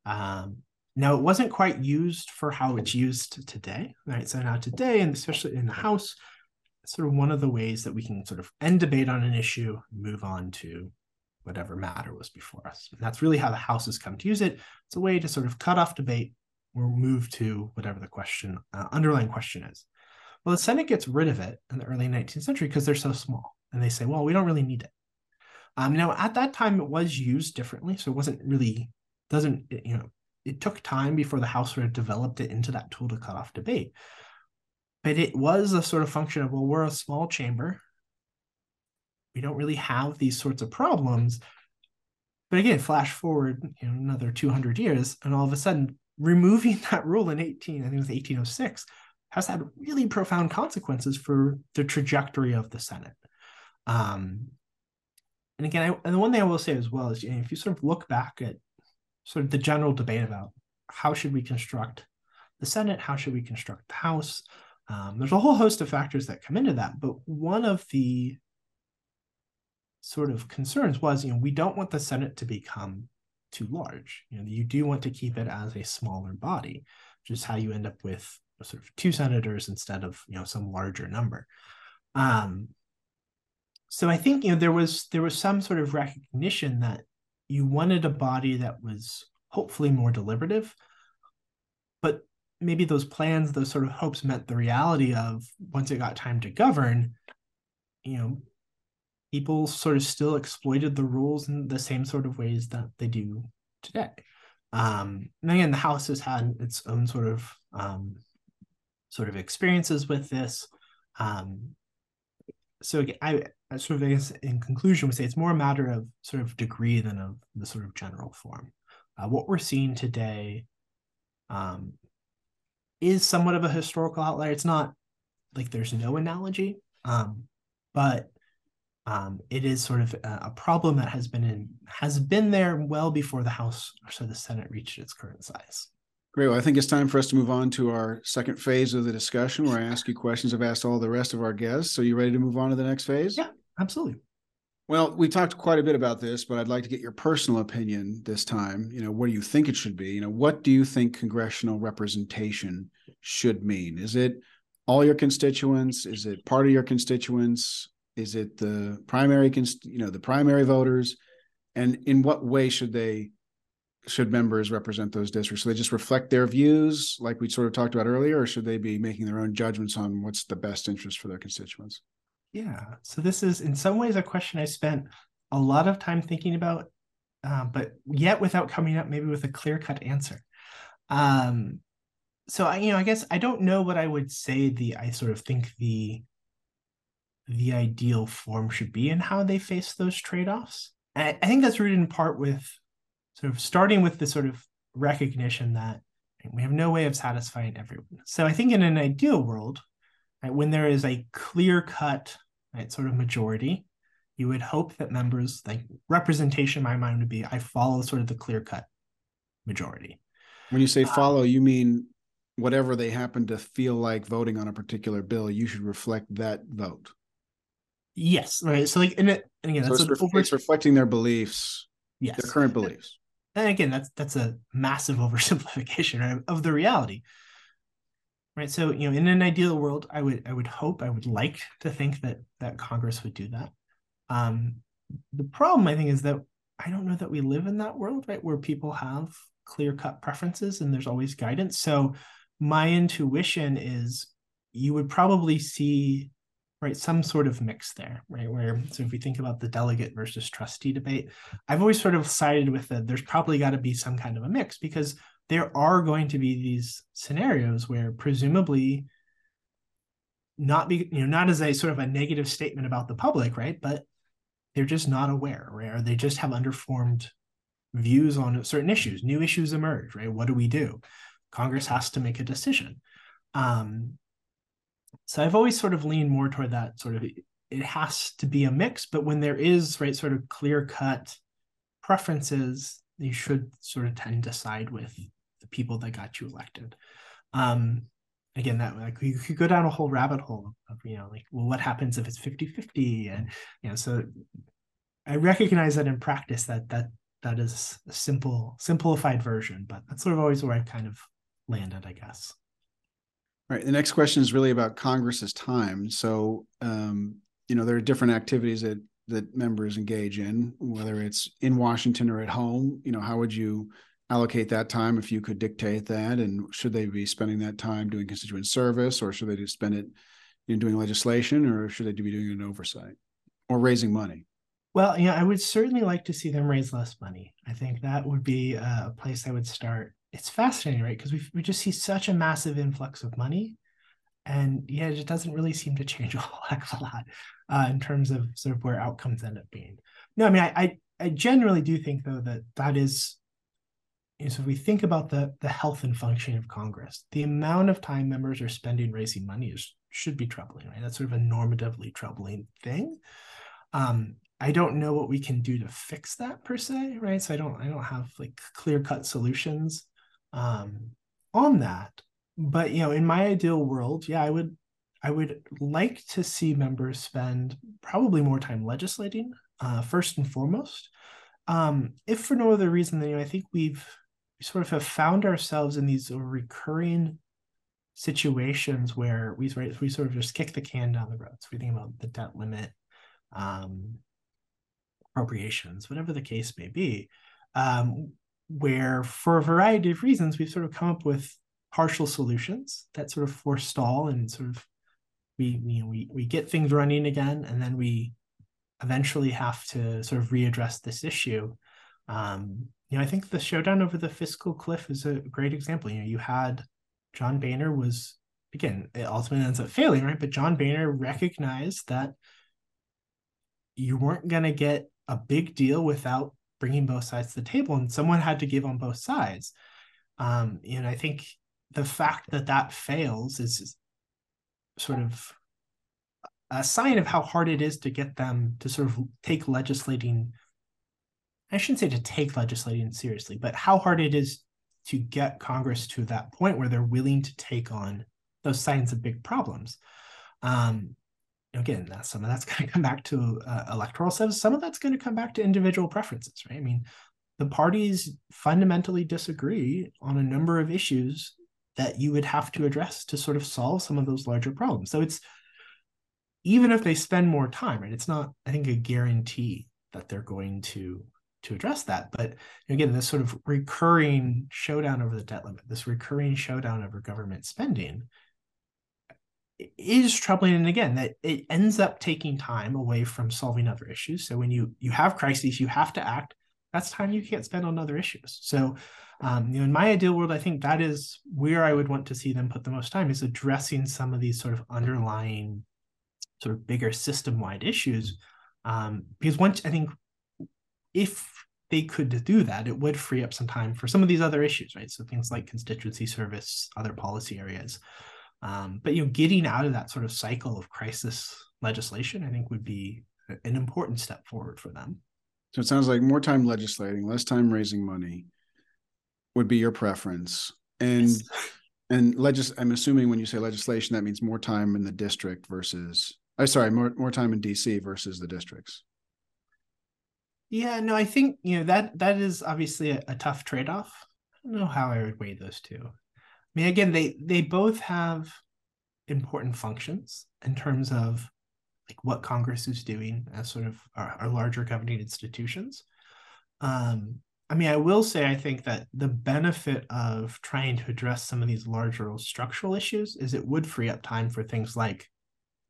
Um, now, it wasn't quite used for how it's used today, right? So now today, and especially in the House, sort of one of the ways that we can sort of end debate on an issue, move on to whatever matter was before us. And that's really how the House has come to use it. It's a way to sort of cut off debate or move to whatever the question, uh, underlying question is. Well, the Senate gets rid of it in the early 19th century because they're so small. And they say, well, we don't really need it. Um, now, at that time, it was used differently. So it wasn't really, doesn't, you know, it took time before the House sort of developed it into that tool to cut off debate. But it was a sort of function of, well, we're a small chamber we don't really have these sorts of problems. But again, flash forward you know, another 200 years, and all of a sudden, removing that rule in 18, I think it was 1806, has had really profound consequences for the trajectory of the Senate. Um, and again, I, and the one thing I will say as well is, you know, if you sort of look back at sort of the general debate about how should we construct the Senate, how should we construct the House, um, there's a whole host of factors that come into that. But one of the sort of concerns was, you know, we don't want the Senate to become too large. You know, you do want to keep it as a smaller body, which is how you end up with sort of two senators instead of you know some larger number. Um, so I think you know there was there was some sort of recognition that you wanted a body that was hopefully more deliberative, but maybe those plans, those sort of hopes meant the reality of once it got time to govern, you know, people sort of still exploited the rules in the same sort of ways that they do today. Um, and again, the house has had its own sort of um, sort of experiences with this. Um, so I, I sort of I guess in conclusion would say it's more a matter of sort of degree than of the sort of general form. Uh, what we're seeing today um, is somewhat of a historical outlier. It's not like there's no analogy, um, but um, it is sort of a, a, problem that has been in has been there well before the House or so the Senate reached its current size. Great. Well, I think it's time for us to move on to our second phase of the discussion, where I ask you questions I've asked all the rest of our guests. So, you ready to move on to the next phase? Yeah, absolutely. Well, we talked quite a bit about this, but I'd like to get your personal opinion this time. You know, what do you think it should be? You know, what do you think congressional representation should mean? Is it all your constituents? Is it part of your constituents? Is it the primary, you know, the primary voters? And in what way should they should members represent those districts? So they just reflect their views, like we sort of talked about earlier, or should they be making their own judgments on what's the best interest for their constituents? Yeah. So this is in some ways a question I spent a lot of time thinking about, uh, but yet without coming up maybe with a clear cut answer. Um, so I, you know, I guess I don't know what I would say the I sort of think the the ideal form should be and how they face those trade-offs. I, I think that's rooted in part with sort of starting with the sort of recognition that we have no way of satisfying everyone. So I think in an ideal world, right, when there is a clear cut right, sort of majority, you would hope that members like representation in my mind would be I follow sort of the clear cut majority. When you say um, follow, um, you mean whatever they happen to feel like voting on a particular bill, you should reflect that vote. Yes, right. So like, and, it, and again, so that's it's, over- it's reflecting their beliefs. Yes, their current beliefs. And again, that's that's a massive oversimplification right, of the reality. Right. So you know, in an ideal world, I would I would hope I would like to think that that Congress would do that. Um, the problem I think is that I don't know that we live in that world, right, where people have clear cut preferences and there's always guidance. So my intuition is you would probably see right some sort of mix there right where so if we think about the delegate versus trustee debate i've always sort of sided with that there's probably got to be some kind of a mix because there are going to be these scenarios where presumably not be you know not as a sort of a negative statement about the public right but they're just not aware right or they just have underformed views on certain issues. New issues emerge right what do we do? Congress has to make a decision. Um, so I've always sort of leaned more toward that sort of it has to be a mix, but when there is right sort of clear cut preferences, you should sort of tend to side with the people that got you elected. Um, again, that like you could go down a whole rabbit hole of, you know, like, well, what happens if it's 50-50? And you know, so I recognize that in practice that that that is a simple, simplified version, but that's sort of always where I kind of landed, I guess. Right. The next question is really about Congress's time. So, um, you know, there are different activities that that members engage in, whether it's in Washington or at home. You know, how would you allocate that time if you could dictate that? And should they be spending that time doing constituent service, or should they spend it in doing legislation, or should they be doing an oversight or raising money? Well, yeah, I would certainly like to see them raise less money. I think that would be a place I would start it's fascinating, right? Because we we just see such a massive influx of money, and yeah, it doesn't really seem to change a whole heck of a lot uh, in terms of sort of where outcomes end up being. No, I mean, I I, I generally do think though that that is. You know, so if we think about the the health and functioning of Congress, the amount of time members are spending raising money is should be troubling, right? That's sort of a normatively troubling thing. Um, I don't know what we can do to fix that per se, right? So I don't I don't have like clear cut solutions um, on that. But you know, in my ideal world, yeah, I would I would like to see members spend probably more time legislating uh, first and foremost. Um, if for no other reason than you know, I think we've we sort of have found ourselves in these recurring situations where we we sort of just kick the can down the road. So we think about the debt limit, um, appropriations, whatever the case may be. Um, where for a variety of reasons we've sort of come up with partial solutions that sort of forestall and sort of we you know we we get things running again and then we eventually have to sort of readdress this issue. Um, you know i think the showdown over the fiscal cliff is a great example. You know you had john boehner was again it ultimately ends up failing right? But john boehner recognized that you weren't going to get a big deal without bringing both sides to the table and someone had to give on both sides. Um, and i think the fact that that fails is sort of a sign of how hard it is to get them to sort of take legislating i shouldn't say to take legislating seriously but how hard it is to get congress to that point where they're willing to take on those signs of big problems. Um, again, that, some of that's going to come back to uh, electoral service. Some of that's going to come back to individual preferences, right? I mean, the parties fundamentally disagree on a number of issues that you would have to address to sort of solve some of those larger problems. So it's even if they spend more time, right? It's not, I think, a guarantee that they're going to to address that. But again, this sort of recurring showdown over the debt limit, this recurring showdown over government spending is troubling and again that it ends up taking time away from solving other issues so when you you have crises you have to act that's time you can't spend on other issues so um, you know in my ideal world i think that is where i would want to see them put the most time is addressing some of these sort of underlying sort of bigger system wide issues um, because once i think if they could do that, it would free up some time for some of these other issues, right? So things like constituency service, other policy areas. Um, but you know, getting out of that sort of cycle of crisis legislation, I think, would be an important step forward for them. So it sounds like more time legislating, less time raising money would be your preference. And yes. and legis I'm assuming when you say legislation, that means more time in the district versus I oh, sorry, more more time in DC versus the districts. Yeah, no, I think you know that that is obviously a, a tough trade-off. I don't know how I would weigh those two. I mean, again, they they both have important functions in terms of like what Congress is doing as sort of our, our larger governing institutions. Um, I mean, I will say I think that the benefit of trying to address some of these larger structural issues is it would free up time for things like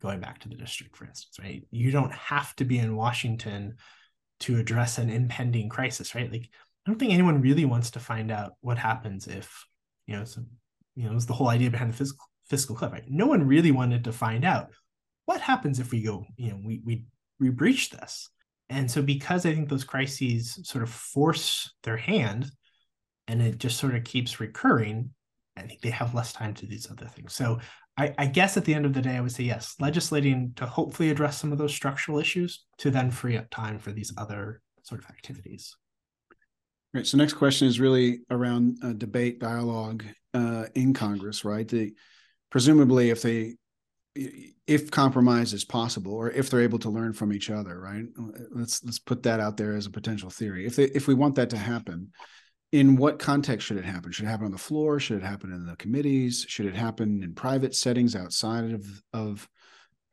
going back to the district, for instance, right? You don't have to be in Washington to address an impending crisis, right? Like, I don't think anyone really wants to find out what happens if, you know, some you know, it was the whole idea behind the fiscal fiscal cliff, right? No one really wanted to find out what happens if we go, you know, we we we breach this. And so because I think those crises sort of force their hand and it just sort of keeps recurring, I think they have less time to do these other things. So I, I, guess at the end of the day, I would say yes, legislating to hopefully address some of those structural issues to then free up time for these other sort of activities. Right. So next question is really around uh, debate, dialogue uh, in Congress, right? The presumably, if they if compromise is possible, or if they're able to learn from each other, right? Let's let's put that out there as a potential theory. If they if we want that to happen, in what context should it happen? Should it happen on the floor? Should it happen in the committees? Should it happen in private settings outside of of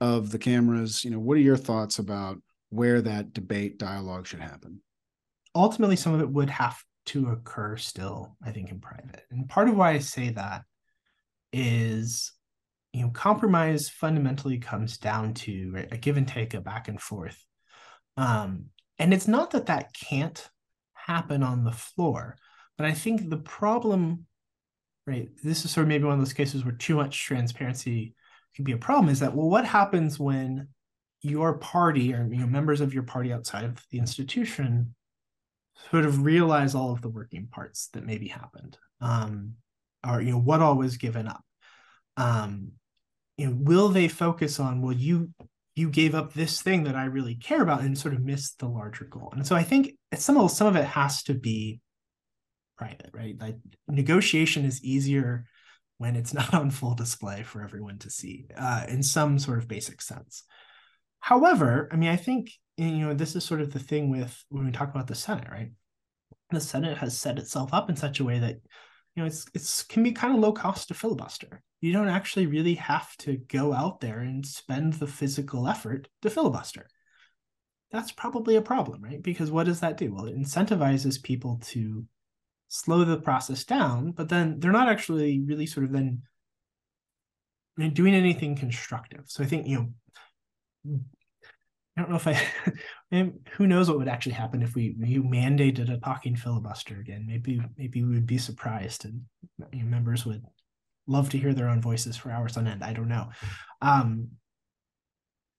of the cameras? You know, what are your thoughts about where that debate dialogue should happen? Ultimately some of it would have to occur still, I think, in private. And part of why I say that is, you know, compromise fundamentally comes down to right, a give and take, a back and forth. Um, and it's not that that can't happen on the floor, but I think the problem, right, this is sort of maybe one of those cases where too much transparency can be a problem is that, well, what happens when your party or you know members of your party outside of the institution sort of realize all of the working parts that maybe happened um, or you know what all was given up. Um, you know will they focus on well you you gave up this thing that i really care about and sort of missed the larger goal? And so i think some of some of it has to be private right? Like negotiation is easier when it's not on full display for everyone to see uh, in some sort of basic sense however i mean i think you know, this is sort of the thing with when we talk about the Senate, right? The Senate has set itself up in such a way that, you know, it's it's can be kind of low cost to filibuster. You don't actually really have to go out there and spend the physical effort to filibuster. That's probably a problem, right? Because what does that do? Well, it incentivizes people to slow the process down, but then they're not actually really sort of then doing anything constructive. So I think, you know, I don't know if I, who knows what would actually happen if we you mandated a talking filibuster again. Maybe maybe we would be surprised and you know, members would love to hear their own voices for hours on end. I don't know. Um,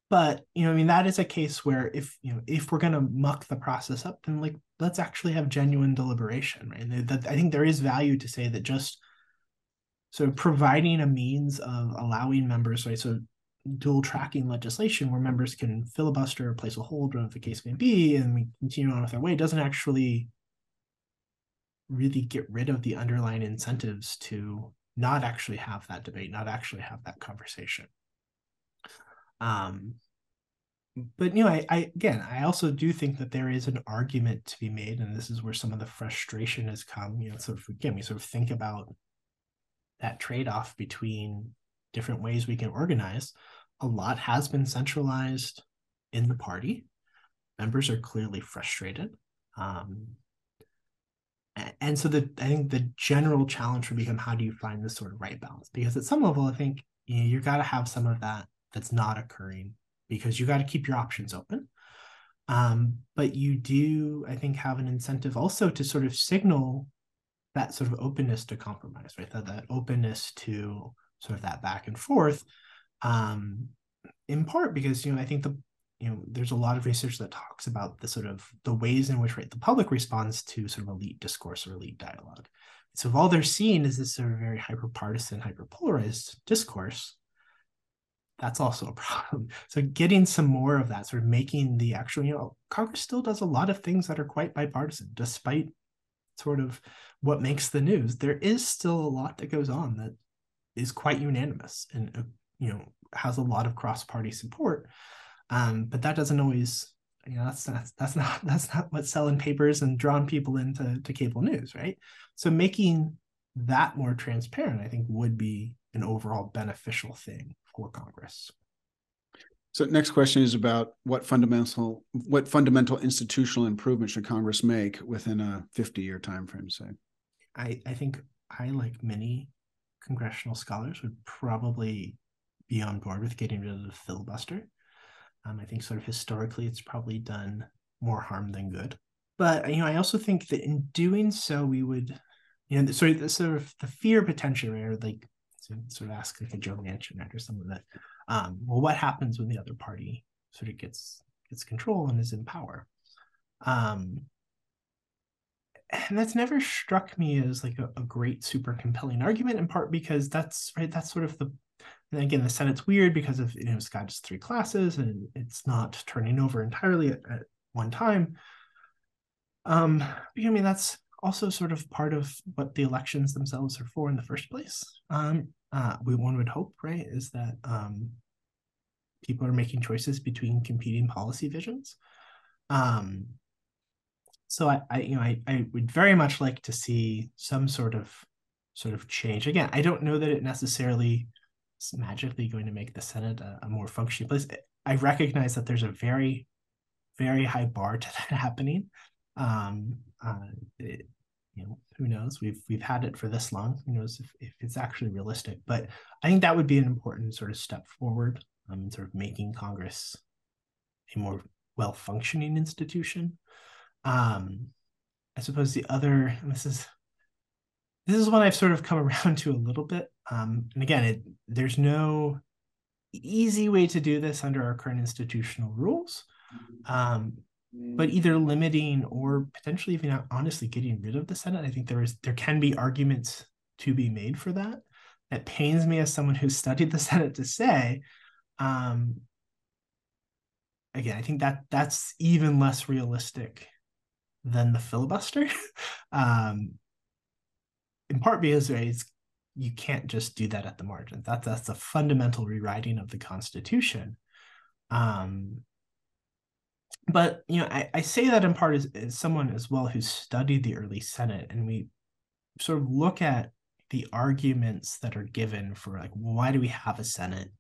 but you know, I mean, that is a case where if you know if we're gonna muck the process up, then like let's actually have genuine deliberation, right? That I think there is value to say that just so providing a means of allowing members, right? So dual tracking legislation where members can filibuster, or place a hold, whatever the case may be, and we continue on with our way doesn't actually really get rid of the underlying incentives to not actually have that debate, not actually have that conversation. Um, but you know, I, I again, I also do think that there is an argument to be made, and this is where some of the frustration has come. You know, sort of again, we sort of think about that trade-off between different ways we can organize a lot has been centralized in the party. Members are clearly frustrated. Um, and so the I think the general challenge would become how do you find this sort of right balance? Because at some level, I think you know, you got to have some of that that's not occurring because you got to keep your options open. Um, but you do, I think, have an incentive also to sort of signal that sort of openness to compromise, right? That, that openness to sort of that back and forth. Um, in part because you know I think the you know there's a lot of research that talks about the sort of the ways in which right the public responds to sort of elite discourse or elite dialogue. So if all they're seeing is this sort of very hyper partisan, hyper polarized discourse, that's also a problem. So getting some more of that, sort of making the actual, you know, Congress still does a lot of things that are quite bipartisan, despite sort of what makes the news. There is still a lot that goes on that is quite unanimous and uh, you know has a lot of cross-party support. Um, but that doesn't always, you know, that's not that's not that's not what's selling papers and drawing people into to cable news, right? So making that more transparent, I think, would be an overall beneficial thing for Congress. So next question is about what fundamental what fundamental institutional improvement should Congress make within a 50 year time frame, say? I, I think I, like many congressional scholars, would probably be on board with getting rid of the filibuster. Um, I think sort of historically it's probably done more harm than good. But you know, I also think that in doing so, we would, you know, sort of the sort of the fear potential, or like sort of ask like a Joe Manchin or something that, um, well, what happens when the other party sort of gets gets control and is in power? Um, and that's never struck me as like a, a, great super compelling argument in part because that's right that's sort of the and again the senate's weird because of you know it's got just three classes and it's not turning over entirely at, at one time um i mean that's also sort of part of what the elections themselves are for in the first place um uh, we one would hope, right, is that um, people are making choices between competing policy visions. Um, so I, I, you know, I, I would very much like to see some sort of sort of change. Again, I don't know that it necessarily is magically going to make the Senate a, a more functioning place. I recognize that there's a very, very high bar to that happening. Um, uh, it, you know, who knows? We've we've had it for this long. Who knows if, if it's actually realistic? But I think that would be an important sort of step forward um, sort of making Congress a more well functioning institution. Um, I suppose the other this is this is one I've sort of come around to a little bit. Um, and again, it, there's no easy way to do this under our current institutional rules. Um, but either limiting or potentially even honestly getting rid of the Senate. I think there is there can be arguments to be made for that. That pains me as someone who studied the Senate to say. Um, again, I think that that's even less realistic than the filibuster. um, in part because it's you can't just do that at the margin. That that's a fundamental rewriting of the Constitution. Um, but you know, I, I say that in part as, as someone as well who studied the early Senate, and we sort of look at the arguments that are given for like why do we have a Senate?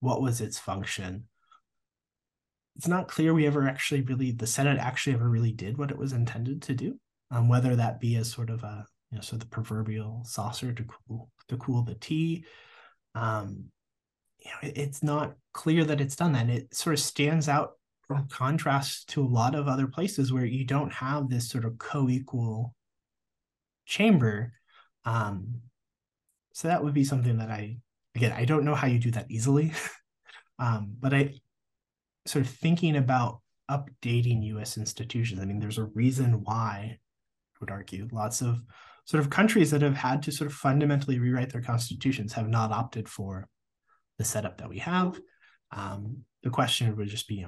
What was its function? It's not clear we ever actually really the Senate actually ever really did what it was intended to do. Um, whether that be as sort of a you know of the proverbial saucer to cool to cool the tea. Um, you know, it, it's not clear that it's done that. It sort of stands out from contrast to a lot of other places where you don't have this sort of co-equal chamber um, so that would be something that i again i don't know how you do that easily um, but i sort of thinking about updating us institutions i mean there's a reason why i would argue lots of sort of countries that have had to sort of fundamentally rewrite their constitutions have not opted for the setup that we have um, the question would just be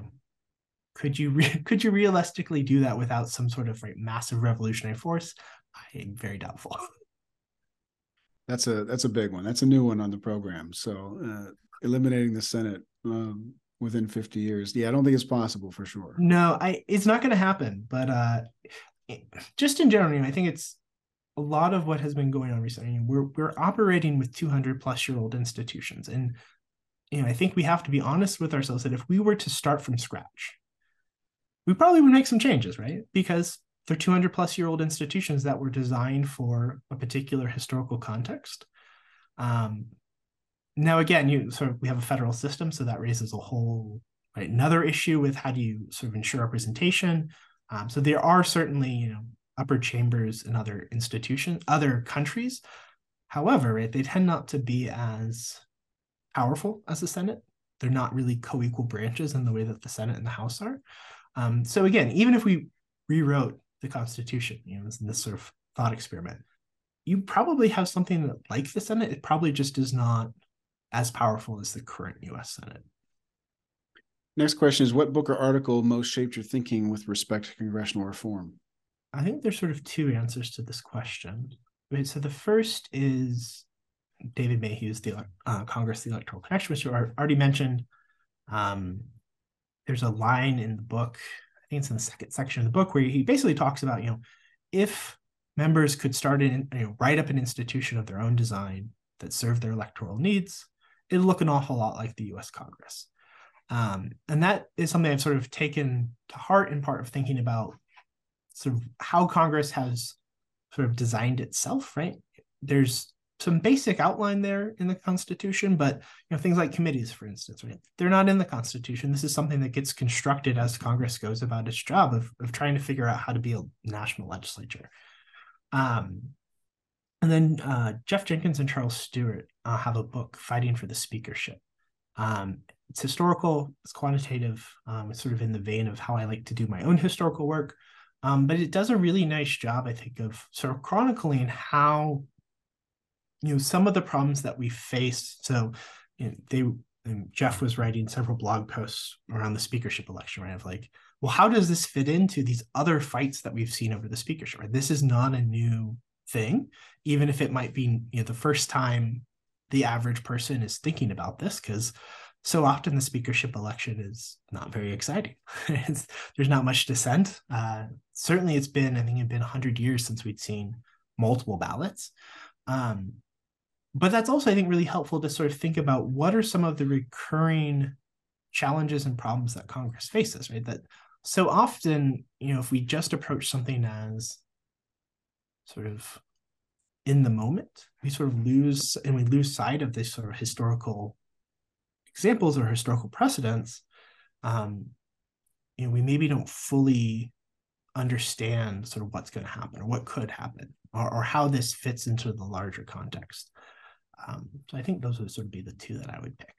could you re- could you realistically do that without some sort of right, massive revolutionary force? I am very doubtful. That's a that's a big one. That's a new one on the program. So uh, eliminating the Senate um, within 50 years, yeah, I don't think it's possible for sure. No, I it's not going to happen. But uh, just in general, I think it's a lot of what has been going on recently. We're we're operating with 200 plus year old institutions, and you know I think we have to be honest with ourselves that if we were to start from scratch we probably would make some changes, right? Because they're 200 plus year old institutions that were designed for a particular historical context. Um, now, again, you sort of we have a federal system, so that raises a whole right, another issue with how do you sort of ensure representation. Um, so there are certainly you know upper chambers in other institutions, other countries. However, right, they tend not to be as powerful as the Senate. They're not really co-equal branches in the way that the Senate and the House are. Um, so again, even if we rewrote the Constitution, you know, in this sort of thought experiment, you probably have something that, like the Senate. It probably just is not as powerful as the current U.S. Senate. Next question is: What book or article most shaped your thinking with respect to congressional reform? I think there's sort of two answers to this question. Right. So the first is David Mayhew's the uh, Congress the Electoral Connection, which you already mentioned. Um, there's a line in the book, I think it's in the second section of the book, where he basically talks about, you know, if members could start in, you know, write up an institution of their own design that served their electoral needs, it'd look an awful lot like the U.S. Congress. Um, and that is something I've sort of taken to heart in part of thinking about sort of how Congress has sort of designed itself, right? There's some basic outline there in the Constitution, but you know things like committees, for instance, right? They're not in the Constitution. This is something that gets constructed as Congress goes about its job of of trying to figure out how to be a national legislature. Um, and then uh, Jeff Jenkins and Charles Stewart uh, have a book, Fighting for the Speakership. Um, it's historical, it's quantitative, um, it's sort of in the vein of how I like to do my own historical work. Um, but it does a really nice job, I think, of sort of chronicling how you know some of the problems that we face so you know, they jeff was writing several blog posts around the speakership election right? Of like well how does this fit into these other fights that we've seen over the speakership right? This is not a new thing even if it might be you know the first time the average person is thinking about this because so often the speakership election is not very exciting. There's not much dissent. Uh, certainly it's been i think it's been 100 years since we'd seen multiple ballots. Um, but that's also i think really helpful to sort of think about what are some of the recurring challenges and problems that congress faces right? That so often you know if we just approach something as sort of in the moment we sort of lose and we lose sight of this sort of historical examples or historical precedents um you know we maybe don't fully understand sort of what's going to happen or what could happen or, or how this fits into the larger context um, so I think those would sort of be the two that I would pick.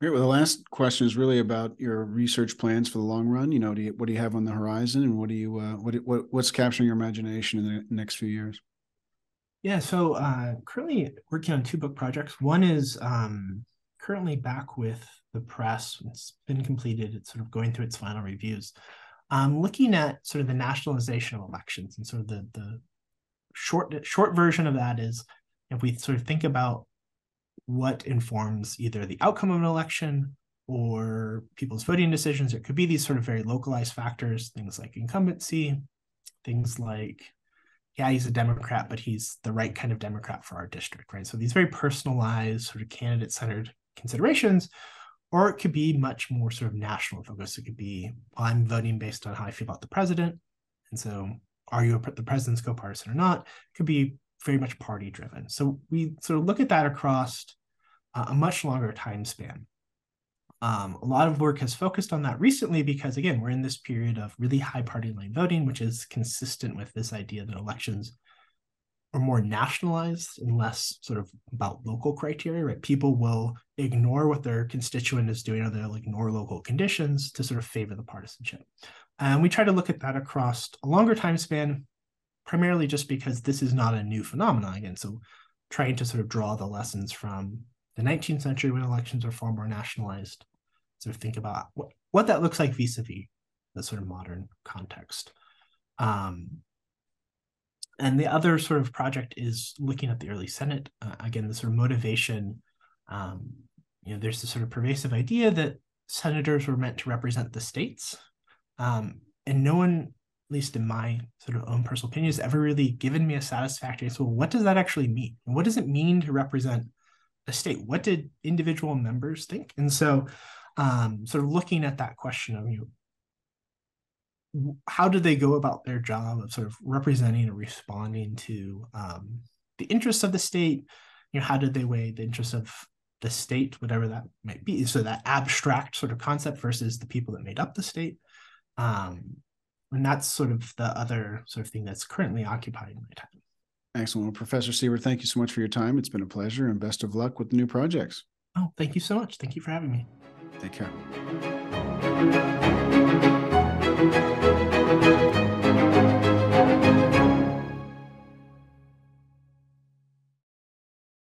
Great. Well, the last question is really about your research plans for the long run. You know, do you, what do you have on the horizon, and what do you uh, what, what what's capturing your imagination in the next few years? Yeah. So uh, currently working on two book projects. One is um, currently back with the press. It's been completed. It's sort of going through its final reviews. Um, looking at sort of the nationalization of elections and sort of the the short short version of that is if we sort of think about what informs either the outcome of an election or people's voting decisions, it could be these sort of very localized factors, things like incumbency, things like, yeah, he's a Democrat, but he's the right kind of Democrat for our district, right? So these very personalized, sort of candidate centered considerations, or it could be much more sort of national focus. It could be, well, I'm voting based on how I feel about the president. And so are you a, the president's co-partisan or not? It could be very much party driven. So we sort of look at that across uh, a much longer time span. Um, a lot of work has focused on that recently because, again, we're in this period of really high party line voting, which is consistent with this idea that elections are more nationalized and less sort of about local criteria, right? People will ignore what their constituent is doing or they'll ignore local conditions to sort of favor the partisanship. And we try to look at that across a longer time span primarily just because this is not a new phenomenon again. So trying to sort of draw the lessons from the 19th century when elections are far more nationalized, sort of think about what, what that looks like vis-a-vis the sort of modern context. Um, and the other sort of project is looking at the early Senate. Uh, again, the sort of motivation, um, you know, there's this sort of pervasive idea that senators were meant to represent the states. Um, and no one at least in my sort of own personal opinion, has ever really given me a satisfactory. So, what does that actually mean? What does it mean to represent a state? What did individual members think? And so, um, sort of looking at that question of you, know, how did they go about their job of sort of representing and responding to um, the interests of the state? You know, how did they weigh the interests of the state, whatever that might be? So that abstract sort of concept versus the people that made up the state. Um, and that's sort of the other sort of thing that's currently occupying my time. Excellent. Well, Professor Sievert, thank you so much for your time. It's been a pleasure and best of luck with the new projects. Oh, thank you so much. Thank you for having me. Take care.